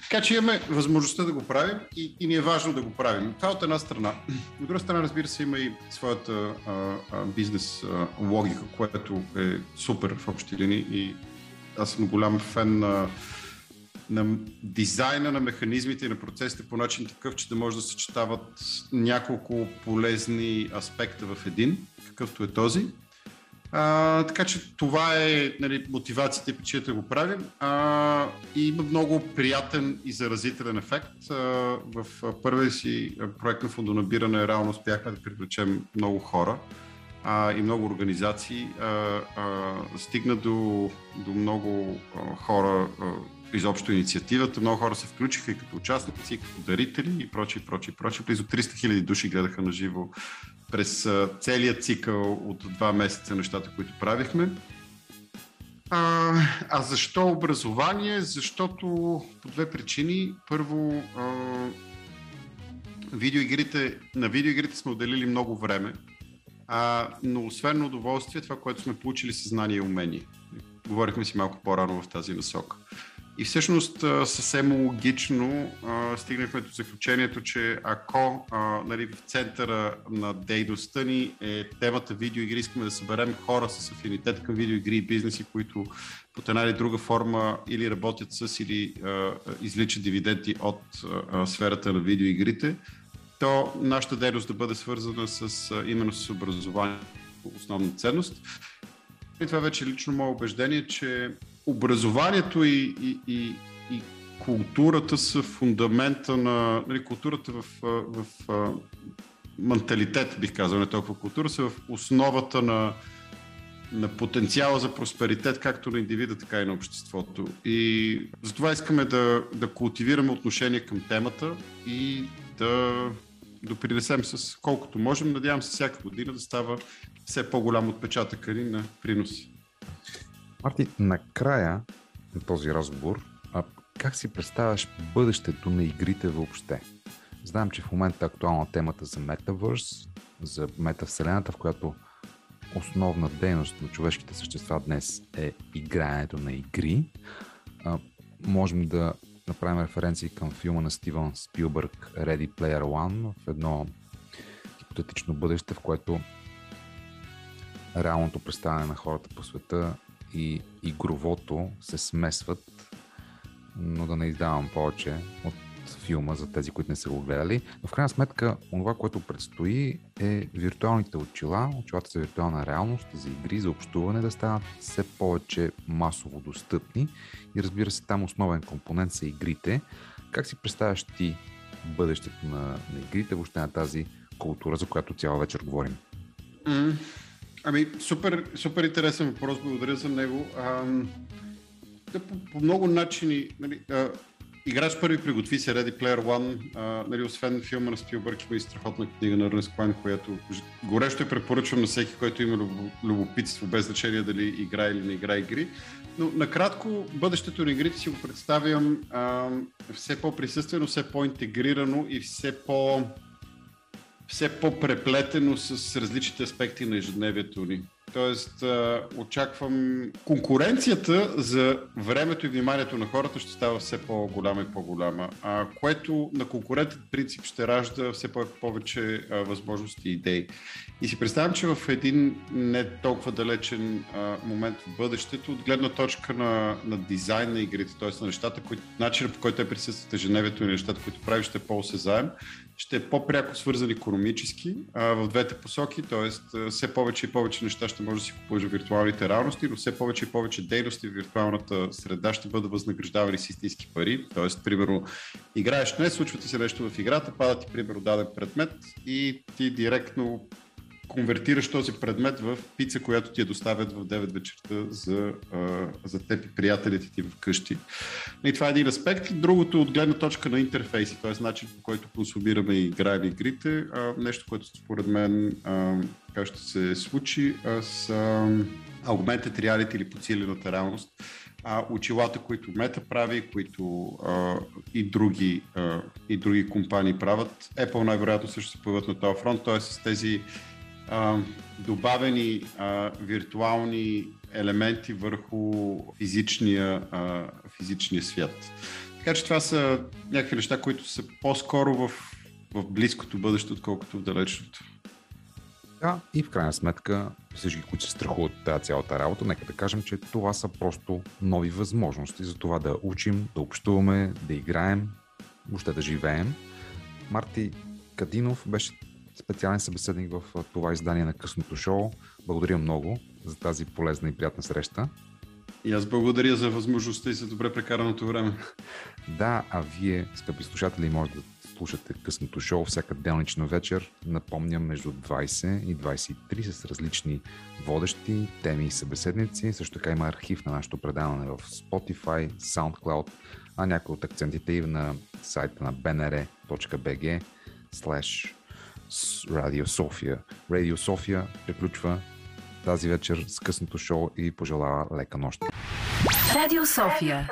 Така че имаме възможността да го правим и, и ни е важно да го правим. Това от една страна. От друга страна, разбира се, има и своята а, а, бизнес а, логика, която е супер в общи линии и аз съм голям фен на, на дизайна на механизмите и на процесите по начин такъв, че да може да съчетават няколко полезни аспекта в един, какъвто е този. А, така че това е нали, мотивацията и причината да го правим. А, и има много приятен и заразителен ефект. А, в първия си проект на фондонабиране реално успяхме да привлечем много хора а, и много организации. А, а, стигна до, до много а, хора а, изобщо инициативата. Много хора се включиха и като участници, и като дарители и прочие, прочие, прочие. Близо 300 хиляди души гледаха на живо през целият цикъл от два месеца нещата, които правихме. А, а защо образование? Защото по две причини. Първо, а, видеоигрите, на видеоигрите сме отделили много време, а, но освен удоволствие, това, което сме получили съзнание и умение. Говорихме си малко по-рано в тази насока. И всъщност съвсем логично стигнахме до заключението, че ако нали, в центъра на дейността ни е темата видеоигри, искаме да съберем хора с афинитет към видеоигри и бизнеси, които под една или друга форма или работят с или изличат дивиденти от сферата на видеоигрите, то нашата дейност да бъде свързана с, именно с образование основна ценност. И това вече е лично мое убеждение, че образованието и, и, и, и културата са фундамента на... Нали, културата в, в, в менталитет, бих казал, не толкова култура, са в основата на, на потенциала за просперитет, както на индивида, така и на обществото. И затова искаме да, да култивираме отношение към темата и да допринесем с колкото можем. Надявам се всяка година да става все по-голям отпечатък ни на приноси. Марти, накрая на този разговор, а как си представяш бъдещето на игрите въобще? Знам, че в момента е актуална темата за Metaverse, за метавселената, в която основна дейност на човешките същества днес е играенето на игри. А, можем да направим референции към филма на Стивън Спилбърг Ready Player One в едно хипотетично бъдеще, в което реалното представяне на хората по света и игровото се смесват, но да не издавам повече от филма за тези, които не са го гледали. Но в крайна сметка, това, което предстои е виртуалните очила, очилата за виртуална реалност, за игри, за общуване да станат все повече масово достъпни и разбира се, там основен компонент са игрите. Как си представяш ти бъдещето на, на игрите, въобще на тази култура, за която цяла вечер говорим? Mm. Ами, супер, супер интересен въпрос, благодаря за него. А, да, по, по много начини, нали, а, Играч първи приготви се Ready Player One, а, нали, освен филма на Спилбърг, има и страхотна книга на Рънс Клайн, която горещо я препоръчвам на всеки, който има любопитство, без значение дали игра или не игра игри. Но накратко, бъдещето на игрите си го представям а, все по-присъствено, все по-интегрирано и все по- все по-преплетено с различните аспекти на ежедневието ни. Тоест, очаквам конкуренцията за времето и вниманието на хората ще става все по-голяма и по-голяма, което на конкурентен принцип ще ражда все повече възможности и идеи. И си представям, че в един не толкова далечен момент в бъдещето, от гледна точка на, на дизайн на игрите, т.е. на нещата, които, начинът по който те присъстват ежедневието и нещата, които правиш, ще е по-осезаем, ще е по-пряко свързан економически а, в двете посоки, т.е. все повече и повече неща ще може да си купуваш в виртуалните реалности, но все повече и повече дейности в виртуалната среда ще бъдат възнаграждавани с истински пари. Т.е. примерно, играеш днес, случва ти се нещо в играта, пада ти, примерно, даден предмет и ти директно конвертираш този предмет в пица, която ти я доставят в 9 вечерта за, за теб и приятелите ти вкъщи. И това е един аспект. Другото от гледна точка на интерфейси, т.е. начин по който консумираме и играем игрите, нещо, което според мен как ще се случи с а, augmented reality или подсилената реалност. А, очилата, които Мета прави, които а, и, други, а, и други компании правят. Apple най-вероятно също се появят на този фронт, т.е. с тези добавени а, виртуални елементи върху физичния, а, физичния свят. Така че това са някакви неща, които са по-скоро в, в близкото бъдеще, отколкото в далечното. Да, и в крайна сметка всички, които се страхуват от тази цялата работа, нека да кажем, че това са просто нови възможности за това да учим, да общуваме, да играем, въобще да живеем. Марти Кадинов беше специален събеседник в това издание на късното шоу. Благодаря много за тази полезна и приятна среща. И аз благодаря за възможността и за добре прекараното време. Да, а вие, скъпи слушатели, може да слушате късното шоу всяка делнична вечер. Напомням между 20 и 23 с различни водещи, теми и събеседници. Също така има архив на нашето предаване в Spotify, SoundCloud, а някои от акцентите и на сайта на bnr.bg slash Радио София. Радио София приключва тази вечер с късното шоу и пожелава лека нощ. Радио София.